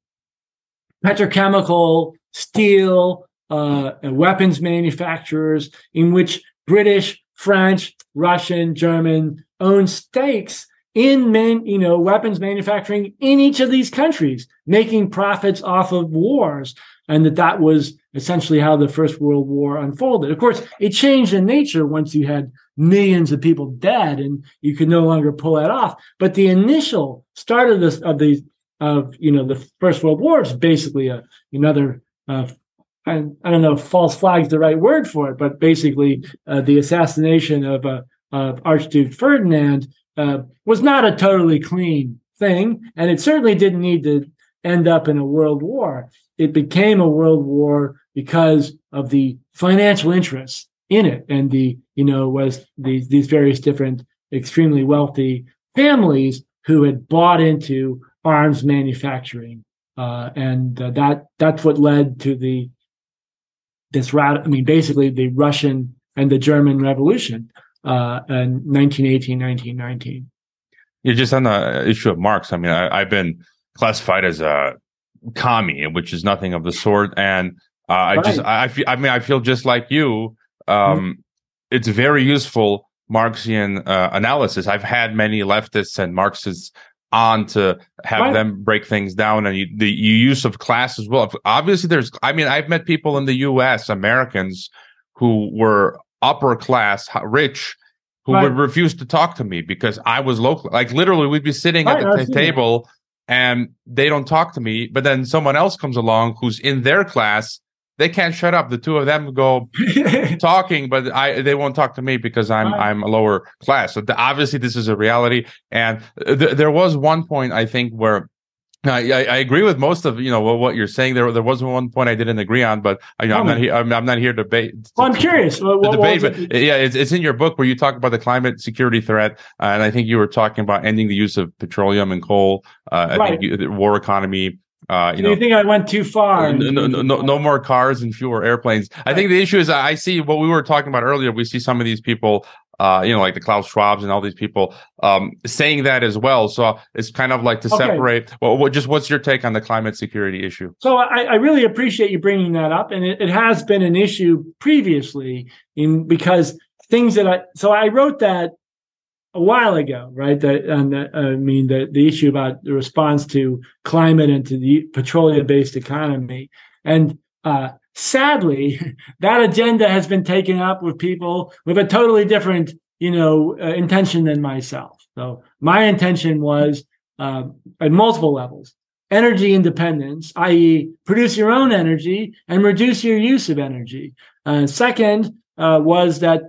petrochemical, steel, uh, weapons manufacturers, in which British, French, Russian, German owned stakes in man, you know, weapons manufacturing in each of these countries, making profits off of wars, and that that was essentially how the First World War unfolded. Of course, it changed in nature once you had millions of people dead and you could no longer pull that off. But the initial start of this, of the, of, you know, the First World War is basically a, another, uh, I, I don't know if false flag is the right word for it, but basically uh, the assassination of, uh, of Archduke Ferdinand uh, was not a totally clean thing. And it certainly didn't need to end up in a world war. It became a world war because of the financial interests in it and the you know was these these various different extremely wealthy families who had bought into arms manufacturing uh, and uh, that that's what led to the this rat i mean basically the russian and the german revolution uh, in 1918 1919 you're just on the issue of marx i mean I, have been classified as a commie which is nothing of the sort and uh, I right. just I, I feel I mean I feel just like you um, mm-hmm. It's very useful Marxian uh, analysis. I've had many leftists and Marxists on to have right. them break things down and you, the use of class as well. Obviously, there's, I mean, I've met people in the US, Americans, who were upper class, rich, who right. would refuse to talk to me because I was local. Like literally, we'd be sitting right, at the t- table and they don't talk to me, but then someone else comes along who's in their class they can't shut up. The two of them go talking, but I they won't talk to me because I'm right. I'm a lower class. So the, obviously this is a reality. And uh, th- there was one point I think where I, I, agree with most of you know what, what, you're saying. There there was one point I didn't agree on, but you know, I'm not here. I'm, I'm, not here to debate. Well, I'm curious. What, what debate, but it? yeah, it's, it's in your book where you talk about the climate security threat, uh, and I think you were talking about ending the use of petroleum and coal. Uh, right. I you, war economy, uh, you know, think I went too far? No, no, no, no, more cars and fewer airplanes. I think the issue is I see what we were talking about earlier. We see some of these people, uh, you know, like the Klaus Schwabs and all these people, um, saying that as well. So it's kind of like to okay. separate. Well, what, just what's your take on the climate security issue? So I, I really appreciate you bringing that up, and it, it has been an issue previously in because things that I so I wrote that a while ago, right? That, and the, I mean, the, the issue about the response to climate and to the petroleum based economy. And uh, sadly, that agenda has been taken up with people with a totally different, you know, uh, intention than myself. So my intention was uh, at multiple levels energy independence, i.e., produce your own energy and reduce your use of energy. Uh, second uh, was that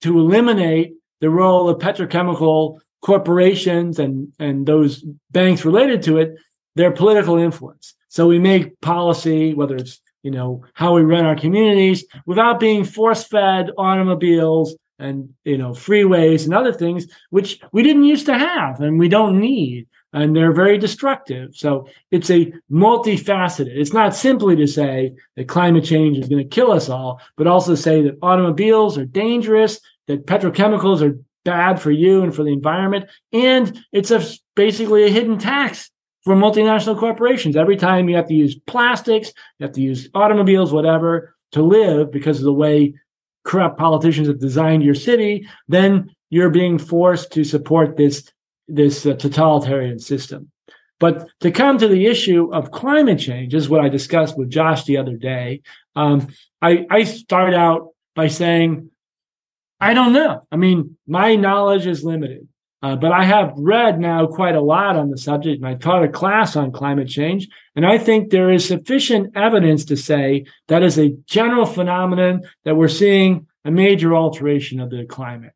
to eliminate the role of petrochemical corporations and, and those banks related to it, their political influence. So we make policy, whether it's, you know, how we run our communities without being force fed automobiles and, you know, freeways and other things, which we didn't used to have and we don't need. and they're very destructive. So it's a multifaceted. It's not simply to say that climate change is going to kill us all, but also say that automobiles are dangerous, that petrochemicals are bad for you and for the environment, and it's a basically a hidden tax for multinational corporations. Every time you have to use plastics, you have to use automobiles, whatever, to live because of the way corrupt politicians have designed your city, then you're being forced to support this this uh, totalitarian system. But to come to the issue of climate change is what I discussed with Josh the other day. Um, I, I start out by saying, I don't know. I mean, my knowledge is limited, uh, but I have read now quite a lot on the subject, and I taught a class on climate change, and I think there is sufficient evidence to say that is a general phenomenon that we're seeing a major alteration of the climate.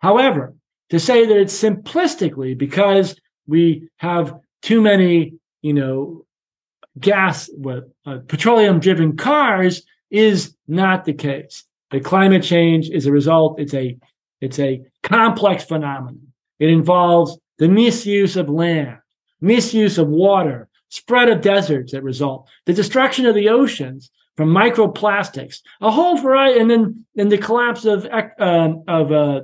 However, to say that it's simplistically because we have too many, you know, gas, what, uh, petroleum driven cars is not the case. The climate change is a result. It's a, it's a complex phenomenon. It involves the misuse of land, misuse of water, spread of deserts that result, the destruction of the oceans from microplastics, a whole variety, and then and the collapse of uh, of uh,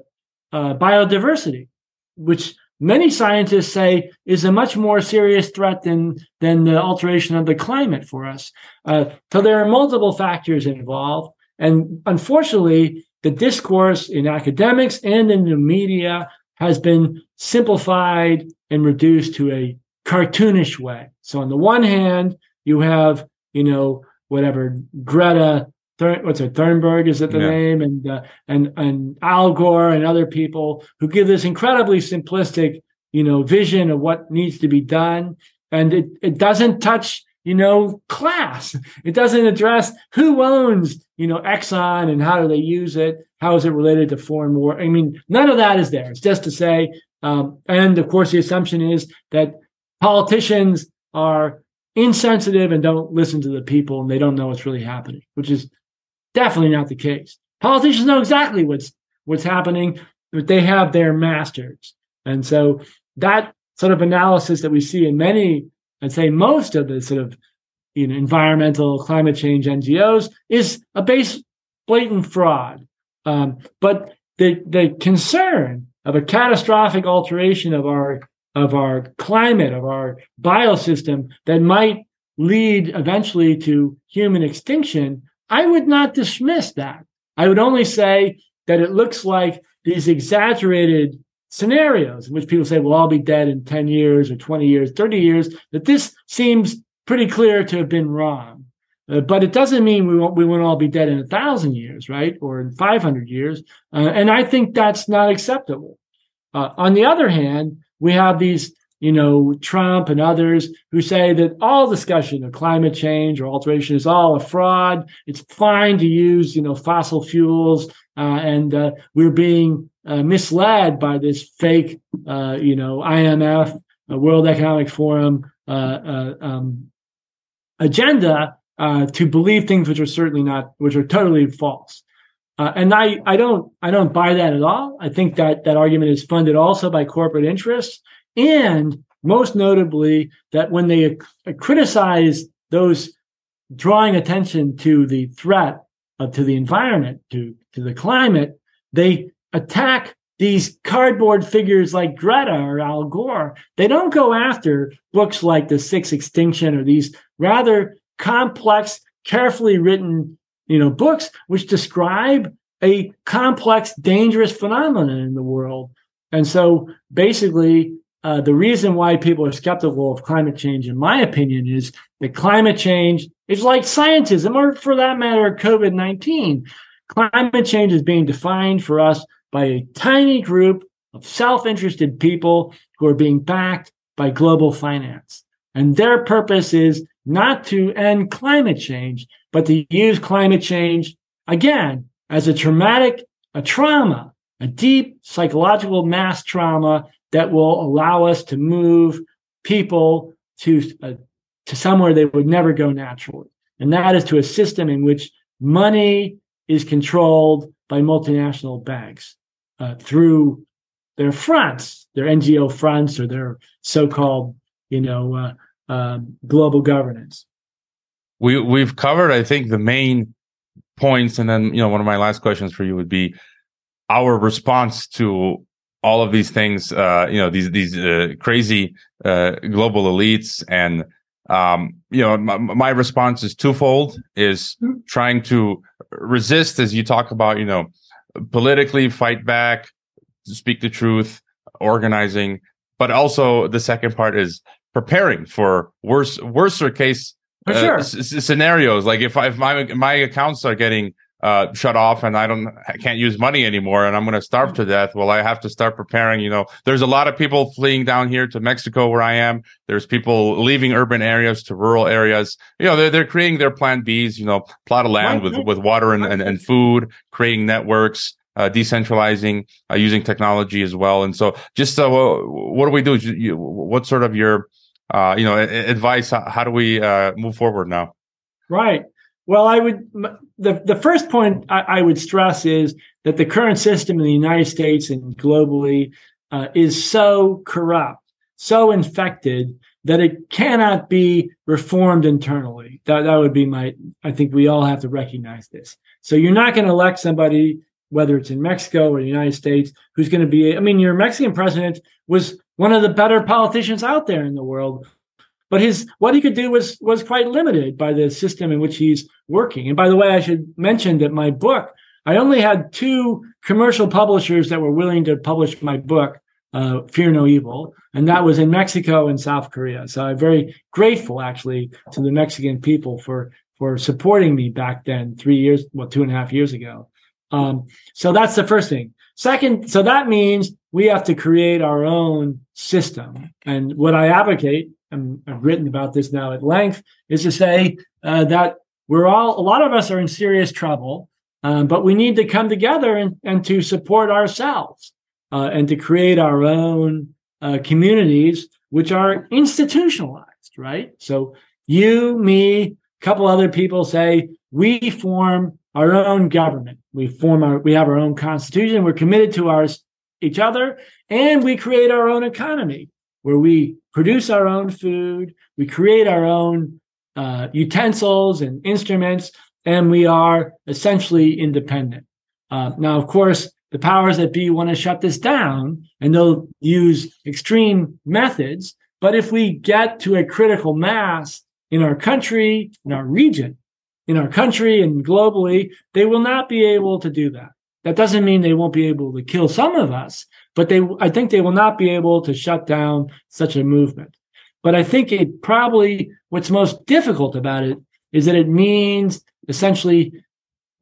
uh, biodiversity, which many scientists say is a much more serious threat than than the alteration of the climate for us. Uh, so there are multiple factors involved, and unfortunately, the discourse in academics and in the media has been simplified and reduced to a cartoonish way. So on the one hand, you have you know whatever Greta what's it Thunberg is it the yeah. name and uh, and and Al Gore and other people who give this incredibly simplistic you know vision of what needs to be done and it it doesn't touch you know class it doesn't address who owns you know Exxon and how do they use it how is it related to foreign war I mean none of that is there it's just to say um, and of course the assumption is that politicians are insensitive and don't listen to the people and they don't know what's really happening which is Definitely not the case. Politicians know exactly what's what's happening, but they have their masters. And so that sort of analysis that we see in many, I'd say most of the sort of you know environmental climate change NGOs is a base blatant fraud. Um, but the the concern of a catastrophic alteration of our of our climate, of our biosystem that might lead eventually to human extinction I would not dismiss that. I would only say that it looks like these exaggerated scenarios in which people say, well, I'll be dead in 10 years or 20 years, 30 years, that this seems pretty clear to have been wrong. Uh, but it doesn't mean we won't, we won't all be dead in a thousand years, right? Or in 500 years. Uh, and I think that's not acceptable. Uh, on the other hand, we have these you know, Trump and others who say that all discussion of climate change or alteration is all a fraud. It's fine to use, you know, fossil fuels, uh, and uh, we're being uh, misled by this fake, uh, you know, IMF, uh, World Economic Forum uh, um, agenda to believe things which are certainly not, which are totally false. and I, I don't, I don't buy that at all. I think that that argument is funded also by corporate interests and most notably that when they criticize those drawing attention to the threat of, to the environment, to, to the climate, they attack these cardboard figures like Greta or Al Gore. They don't go after books like The Sixth Extinction or these rather complex, carefully written, you know, books which describe a complex, dangerous phenomenon in the world. And so basically, uh, the reason why people are skeptical of climate change, in my opinion, is that climate change is like scientism, or for that matter, COVID 19. Climate change is being defined for us by a tiny group of self interested people who are being backed by global finance. And their purpose is not to end climate change, but to use climate change again as a traumatic, a trauma, a deep psychological mass trauma that will allow us to move people to uh, to somewhere they would never go naturally, and that is to a system in which money is controlled by multinational banks uh, through their fronts, their NGO fronts or their so-called, you know, uh, uh, global governance. We we've covered, I think, the main points, and then you know, one of my last questions for you would be our response to all of these things. Uh, you know, these these uh, crazy uh, global elites, and um, you know, my, my response is twofold: is mm-hmm. trying to resist, as you talk about, you know, politically fight back, speak the truth, organizing, but also the second part is preparing for worse, worser case uh, sure. s- scenarios. Like if I, if my my accounts are getting uh, shut off and I don't I can't use money anymore and I'm going to starve to death. Well, I have to start preparing. You know, there's a lot of people fleeing down here to Mexico where I am. There's people leaving urban areas to rural areas. You know, they're they're creating their plan Bs. You know, plot of land with with water and, and, and food, creating networks. Uh, decentralizing uh, using technology as well and so just uh, what do we do you, what sort of your uh, you know advice how, how do we uh, move forward now right well, I would the the first point I, I, would stress is that the current system in the United States and globally uh, is so corrupt, so infected that it cannot be reformed internally. That that would be my. I think we all have to recognize this. So you're not going to elect somebody, whether it's in Mexico or the United States, who's going to be. I mean, your Mexican president was one of the better politicians out there in the world but his what he could do was was quite limited by the system in which he's working. And by the way, I should mention that my book, I only had two commercial publishers that were willing to publish my book, uh, Fear No Evil, and that was in Mexico and South Korea. So I'm very grateful actually to the Mexican people for for supporting me back then, three years, well, two and a half years ago. Um, so that's the first thing. Second, so that means we have to create our own system. And what I advocate and I've written about this now at length, is to say uh, that we're all, a lot of us are in serious trouble, um, but we need to come together and, and to support ourselves uh, and to create our own uh, communities, which are institutionalized, right? So you, me, a couple other people say we form our own government. We form our, we have our own constitution. We're committed to our, each other and we create our own economy where we produce our own food, we create our own uh, utensils and instruments, and we are essentially independent. Uh, now, of course, the powers that be want to shut this down and they'll use extreme methods. But if we get to a critical mass in our country, in our region, in our country and globally, they will not be able to do that. That doesn't mean they won't be able to kill some of us, but they, I think they will not be able to shut down such a movement. But I think it probably, what's most difficult about it is that it means essentially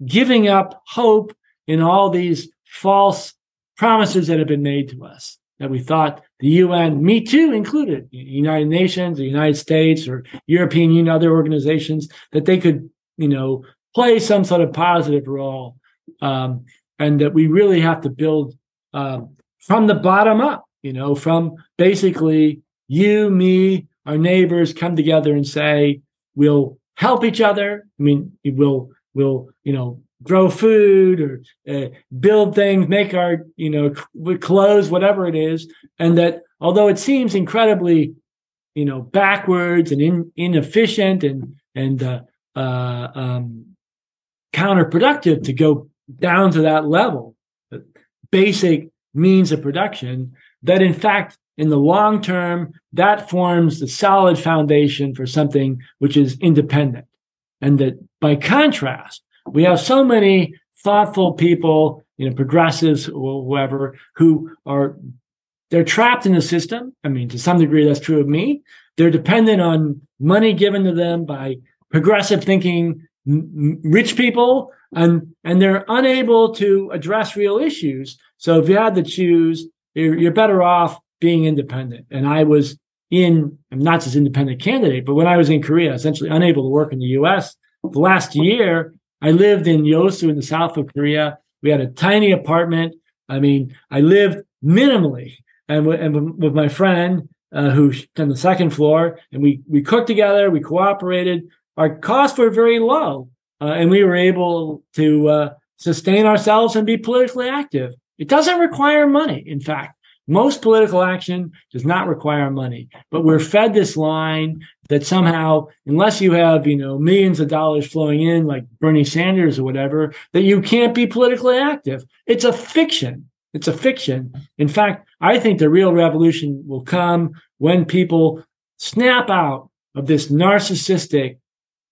giving up hope in all these false promises that have been made to us that we thought the UN, me too included, United Nations, the United States, or European Union, other organizations, that they could, you know, play some sort of positive role, um, and that we really have to build um, from the bottom up, you know, from basically you, me, our neighbors come together and say, we'll help each other. I mean, we'll, we'll, you know, grow food or uh, build things, make our, you know, clothes, whatever it is. And that although it seems incredibly, you know, backwards and in, inefficient and, and, uh, uh, um, counterproductive to go down to that level, basic means of production that in fact in the long term that forms the solid foundation for something which is independent. And that by contrast we have so many thoughtful people you know progressives or whoever who are they're trapped in the system. I mean to some degree that's true of me. They're dependent on money given to them by progressive thinking rich people and and they're unable to address real issues so if you had to choose you're, you're better off being independent. And i was in i'm not just independent candidate but when i was in korea essentially unable to work in the us the last year i lived in yosu in the south of korea. We had a tiny apartment. I mean i lived minimally and, w- and with my friend uh, who's on the second floor and we we cooked together we cooperated. Our costs were very low, uh, and we were able to uh, sustain ourselves and be politically active. It doesn't require money. In fact, Most political action does not require money, but we're fed this line that somehow, unless you have, you know, millions of dollars flowing in like Bernie Sanders or whatever, that you can't be politically active. It's a fiction. It's a fiction. In fact, I think the real revolution will come when people snap out of this narcissistic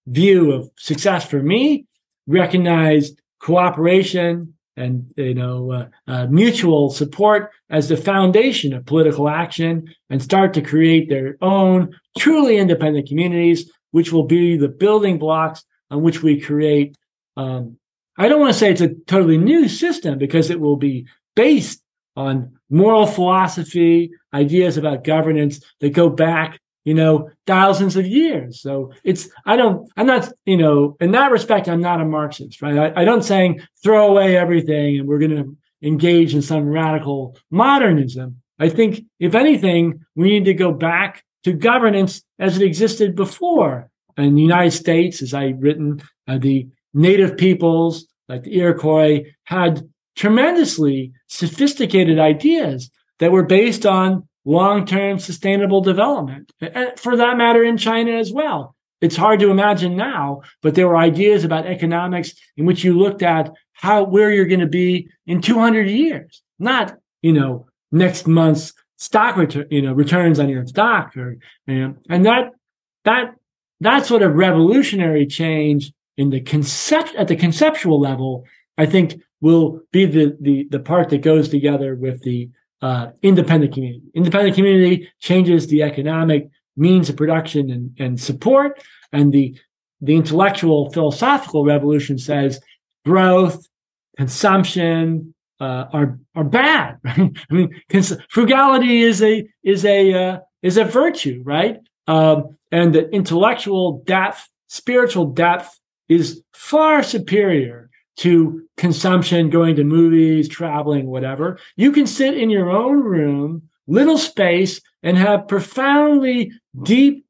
view of success for me, recognize cooperation and you know uh, uh, mutual support as the foundation of political action, and start to create their own truly independent communities, which will be the building blocks on which we create. Um, I don't want to say it's a totally new system because it will be based on moral philosophy, ideas about governance that go back you know, thousands of years. So it's, I don't, I'm not, you know, in that respect, I'm not a Marxist, right? I, I don't saying throw away everything and we're going to engage in some radical modernism. I think, if anything, we need to go back to governance as it existed before. In the United States, as I've written, uh, the native peoples, like the Iroquois, had tremendously sophisticated ideas that were based on long-term sustainable development. And for that matter, in China as well. It's hard to imagine now, but there were ideas about economics in which you looked at how where you're going to be in 200 years, not you know next month's stock return, you know returns on your stock, or you know, and that that that sort of revolutionary change in the concept at the conceptual level, I think will be the the the part that goes together with the uh, independent community. Independent community changes the economic means of production and, and support, and the the intellectual philosophical revolution says growth, consumption uh, are are bad. Right? I mean, cons- frugality is a is a uh, is a virtue, right? Um, and the intellectual depth, spiritual depth, is far superior to consumption, going to movies, traveling, whatever. You can sit in your own room, little space, and have profoundly deep,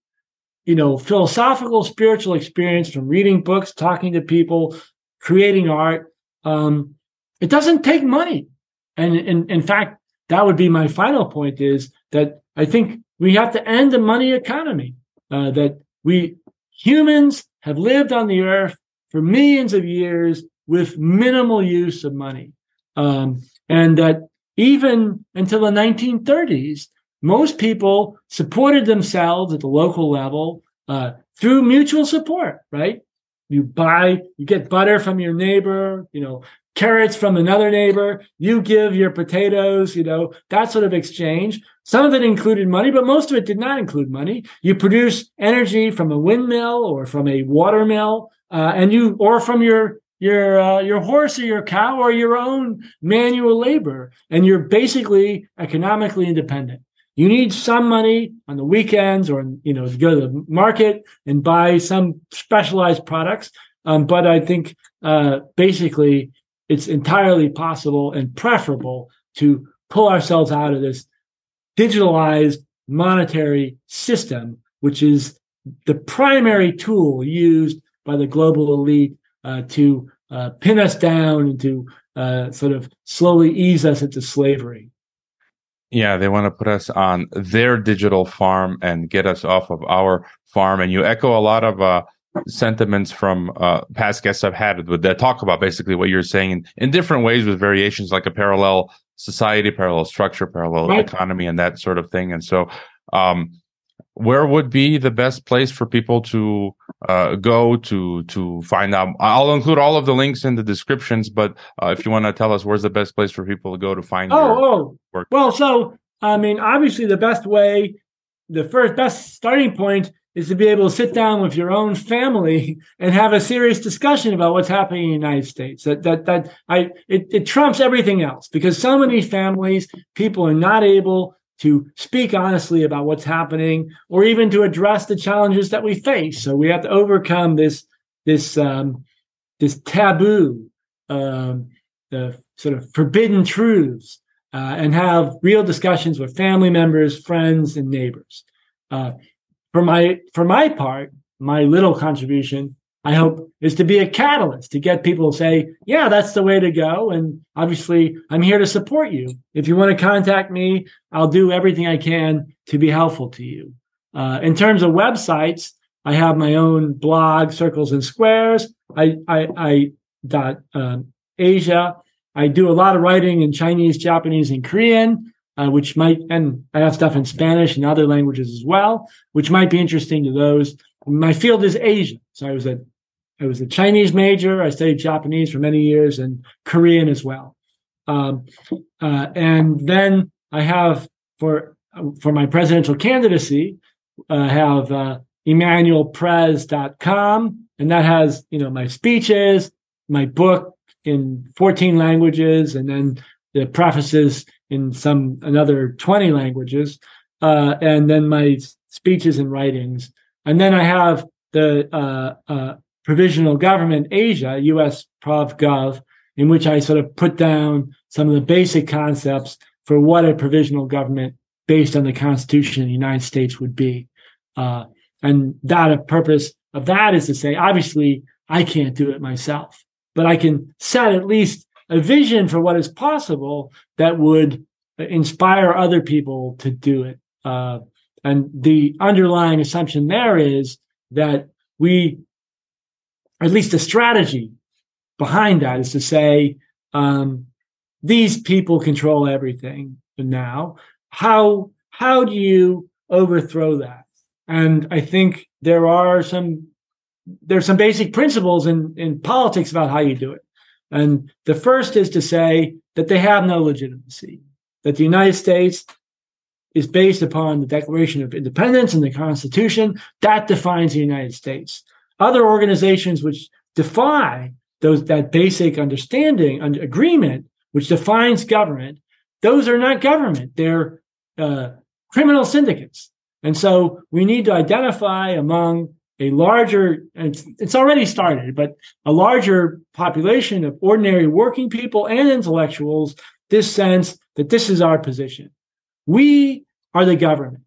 you know, philosophical, spiritual experience from reading books, talking to people, creating art. Um, it doesn't take money. And in, fact, that would be my final point is that I think we have to end the money economy, uh, that we humans have lived on the earth for millions of years with minimal use of money. Um, and that even until the 1930s, most people supported themselves at the local level uh, through mutual support, right? You buy, you get butter from your neighbor, you know, carrots from another neighbor, you give your potatoes, you know, that sort of exchange. Some of it included money, but most of it did not include money. You produce energy from a windmill or from a watermill, uh, and you, or from your your uh, your horse or your cow or your own manual labor and you're basically economically independent. You need some money on the weekends or you know to go to the market and buy some specialized products um, but i think uh, basically it's entirely possible and preferable to pull ourselves out of this digitalized monetary system which is the primary tool used by the global elite to uh, pin us down and to uh, sort of slowly ease us into slavery. Yeah, they want to put us on their digital farm and get us off of our farm. And you echo a lot of uh, sentiments from uh, past guests I've had that talk about basically what you're saying in, in different ways with variations like a parallel society, parallel structure, parallel right. economy, and that sort of thing. And so, um, where would be the best place for people to uh, go to to find out? I'll include all of the links in the descriptions, but uh, if you want to tell us where's the best place for people to go to find oh, oh. Work. well so i mean obviously the best way the first best starting point is to be able to sit down with your own family and have a serious discussion about what's happening in the United States. That that that I it, it trumps everything else because so many families, people are not able to speak honestly about what's happening or even to address the challenges that we face. So we have to overcome this this um, this taboo, um, the sort of forbidden truths, uh, and have real discussions with family members, friends, and neighbors. Uh, for my for my part, my little contribution, I hope, is to be a catalyst to get people to say, yeah, that's the way to go. And obviously, I'm here to support you. If you want to contact me, I'll do everything I can to be helpful to you. Uh, in terms of websites, I have my own blog, Circles and Squares. I, I, I dot uh, Asia. I do a lot of writing in Chinese, Japanese, and Korean, uh, which might, and I have stuff in Spanish and other languages as well, which might be interesting to those. My field is Asia, so I was a, I was a Chinese major. I studied Japanese for many years and Korean as well. Um, uh, and then I have for for my presidential candidacy, I have uh, EmmanuelPrez.com, and that has you know my speeches, my book in 14 languages, and then the prefaces in some another 20 languages, uh, and then my speeches and writings, and then I have the uh, uh, provisional government Asia U.S. Prov Gov, in which I sort of put down some of the basic concepts for what a provisional government based on the Constitution of the United States would be. Uh, and that a purpose of that is to say, obviously, I can't do it myself, but I can set at least a vision for what is possible that would inspire other people to do it. Uh, and the underlying assumption there is that we, at least a strategy behind that is to say, um, these people control everything But now. How how do you overthrow that? And I think there are some there's some basic principles in, in politics about how you do it. And the first is to say that they have no legitimacy, that the United States is based upon the Declaration of Independence and the Constitution. That defines the United States. Other organizations which defy those that basic understanding and agreement, which defines government, those are not government. They're uh, criminal syndicates. And so we need to identify among a larger, it's, it's already started, but a larger population of ordinary working people and intellectuals, this sense that this is our position. We are the government.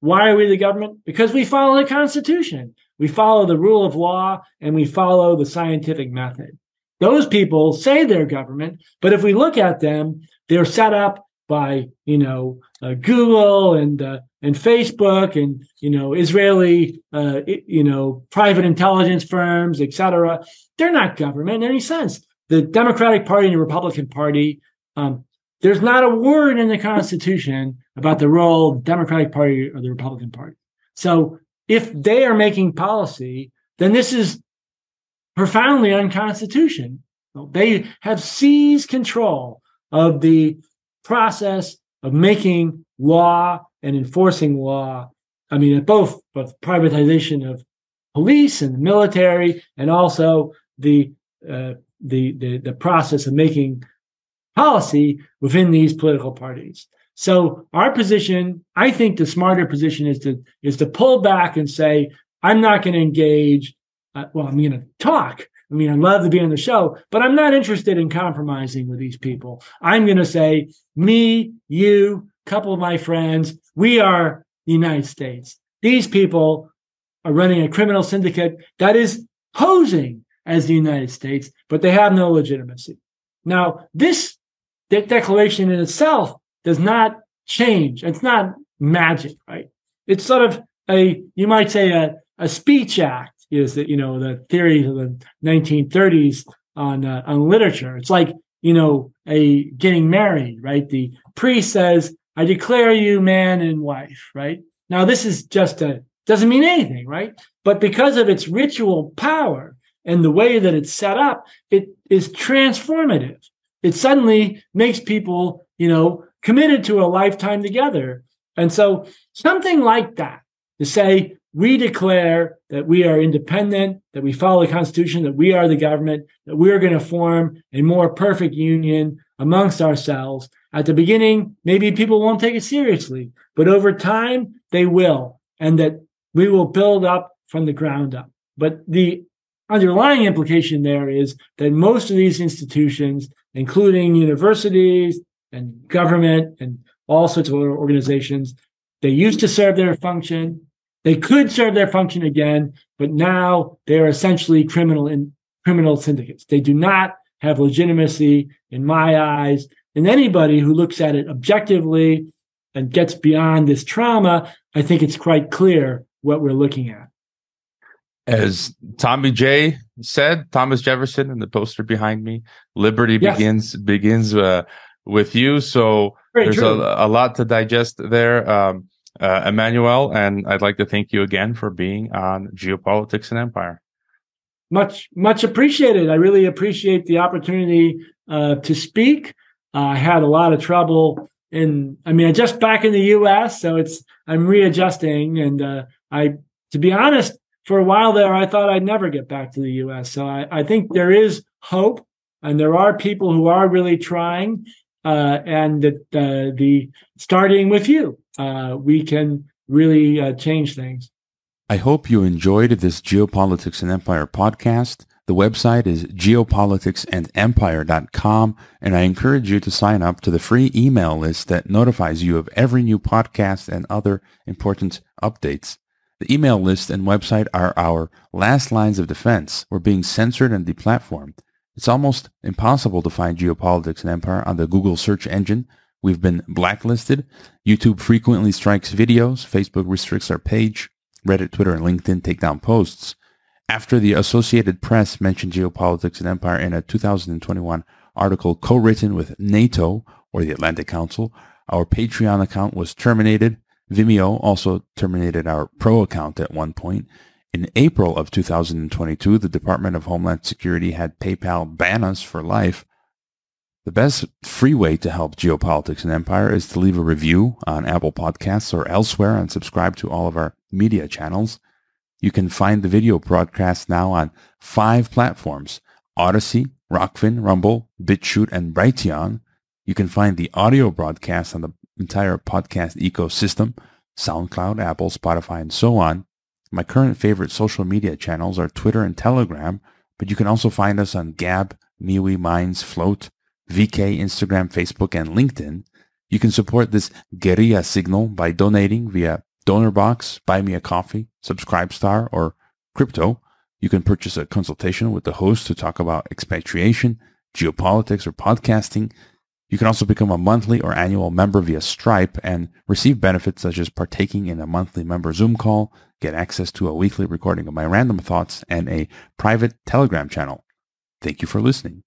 Why are we the government? Because we follow the Constitution. We follow the rule of law and we follow the scientific method. Those people say they're government, but if we look at them, they're set up by you know uh, Google and uh, and Facebook and you know Israeli uh, you know private intelligence firms, etc. They're not government in any sense. The Democratic Party and the Republican Party. Um, there's not a word in the Constitution about the role of the Democratic Party or the Republican Party. So if they are making policy, then this is profoundly unconstitutional. They have seized control of the process of making law and enforcing law. I mean, both both privatization of police and the military, and also the uh, the, the the process of making policy within these political parties. So our position, I think, the smarter position is to is to pull back and say, I'm not going to engage. Uh, well, I'm going to talk, I mean, I'd love to be on the show, but I'm not interested in compromising with these people. I'm going to say, me, you, couple of my friends, we are the United States. These people are running a criminal syndicate that is posing as the United States, but they have no legitimacy. Now, this de- declaration in itself does not change. It's not magic, right? It's sort of a, you might say, a, a speech act is that you know the theory of the 1930s on uh, on literature. It's like you know a getting married, right? The priest says, "I declare you man and wife," right? Now this is just a doesn't mean anything, right? But because of its ritual power and the way that it's set up, it is transformative. It suddenly makes people, you know, committed to a lifetime together. And so something like that to say, we declare that we are independent, that we follow the Constitution, that we are the government, that we are going to form a more perfect union amongst ourselves. At the beginning, maybe people won't take it seriously, but over time, they will, and that we will build up from the ground up. But the underlying implication there is that most of these institutions, including universities and government and all sorts of other organizations, they used to serve their function They could serve their function again, but now they are essentially criminal in criminal syndicates. They do not have legitimacy in my eyes. And anybody who looks at it objectively and gets beyond this trauma, I think it's quite clear what we're looking at. As Tommy J said, Thomas Jefferson in the poster behind me, liberty yes. begins begins uh, with you. So Very there's a, a, lot to digest there, um, uh, Emanuel, and I'd like to thank you again for being on Geopolitics and Empire. Much, much appreciated. I really appreciate the opportunity uh, to speak. Uh, I had a lot of trouble in, I mean, I just back in the U.S., so it's I'm readjusting, and uh, I, to be honest, for a while there, I thought I'd never get back to the U.S. So I, I think there is hope, and there are people who are really trying uh, and that uh, the starting with you, uh, we can really uh, change things. I hope you enjoyed this Geopolitics and Empire podcast. The website is geopoliticsandempire.com, and I encourage you to sign up to the free email list that notifies you of every new podcast and other important updates. The email list and website are our last lines of defense. We're being censored and deplatformed. It's almost impossible to find geopolitics and empire on the Google search engine. We've been blacklisted. YouTube frequently strikes videos. Facebook restricts our page. Reddit, Twitter, and LinkedIn take down posts. After the Associated Press mentioned geopolitics and empire in a 2021 article co-written with NATO or the Atlantic Council, our Patreon account was terminated. Vimeo also terminated our pro account at one point. In April of 2022, the Department of Homeland Security had PayPal ban us for life. The best free way to help Geopolitics and Empire is to leave a review on Apple Podcasts or elsewhere and subscribe to all of our media channels. You can find the video broadcast now on five platforms Odysee, Rokfin, Rumble, BitChute, and Brighteon. You can find the audio broadcast on the entire podcast ecosystem SoundCloud, Apple, Spotify, and so on. My current favorite social media channels are Twitter and Telegram, but you can also find us on Gab, MeWe, Minds, Flote, VK, Instagram, Facebook, and LinkedIn. You can support this guerrilla signal by donating via DonorBox, Buy Me a Coffee, Subscribestar, or Crypto. You can purchase a consultation with the host to talk about expatriation, geopolitics, or podcasting. You can also become a monthly or annual member via Stripe and receive benefits such as partaking in a monthly member Zoom call, get access to a weekly recording of my random thoughts, and a private Telegram channel. Thank you for listening.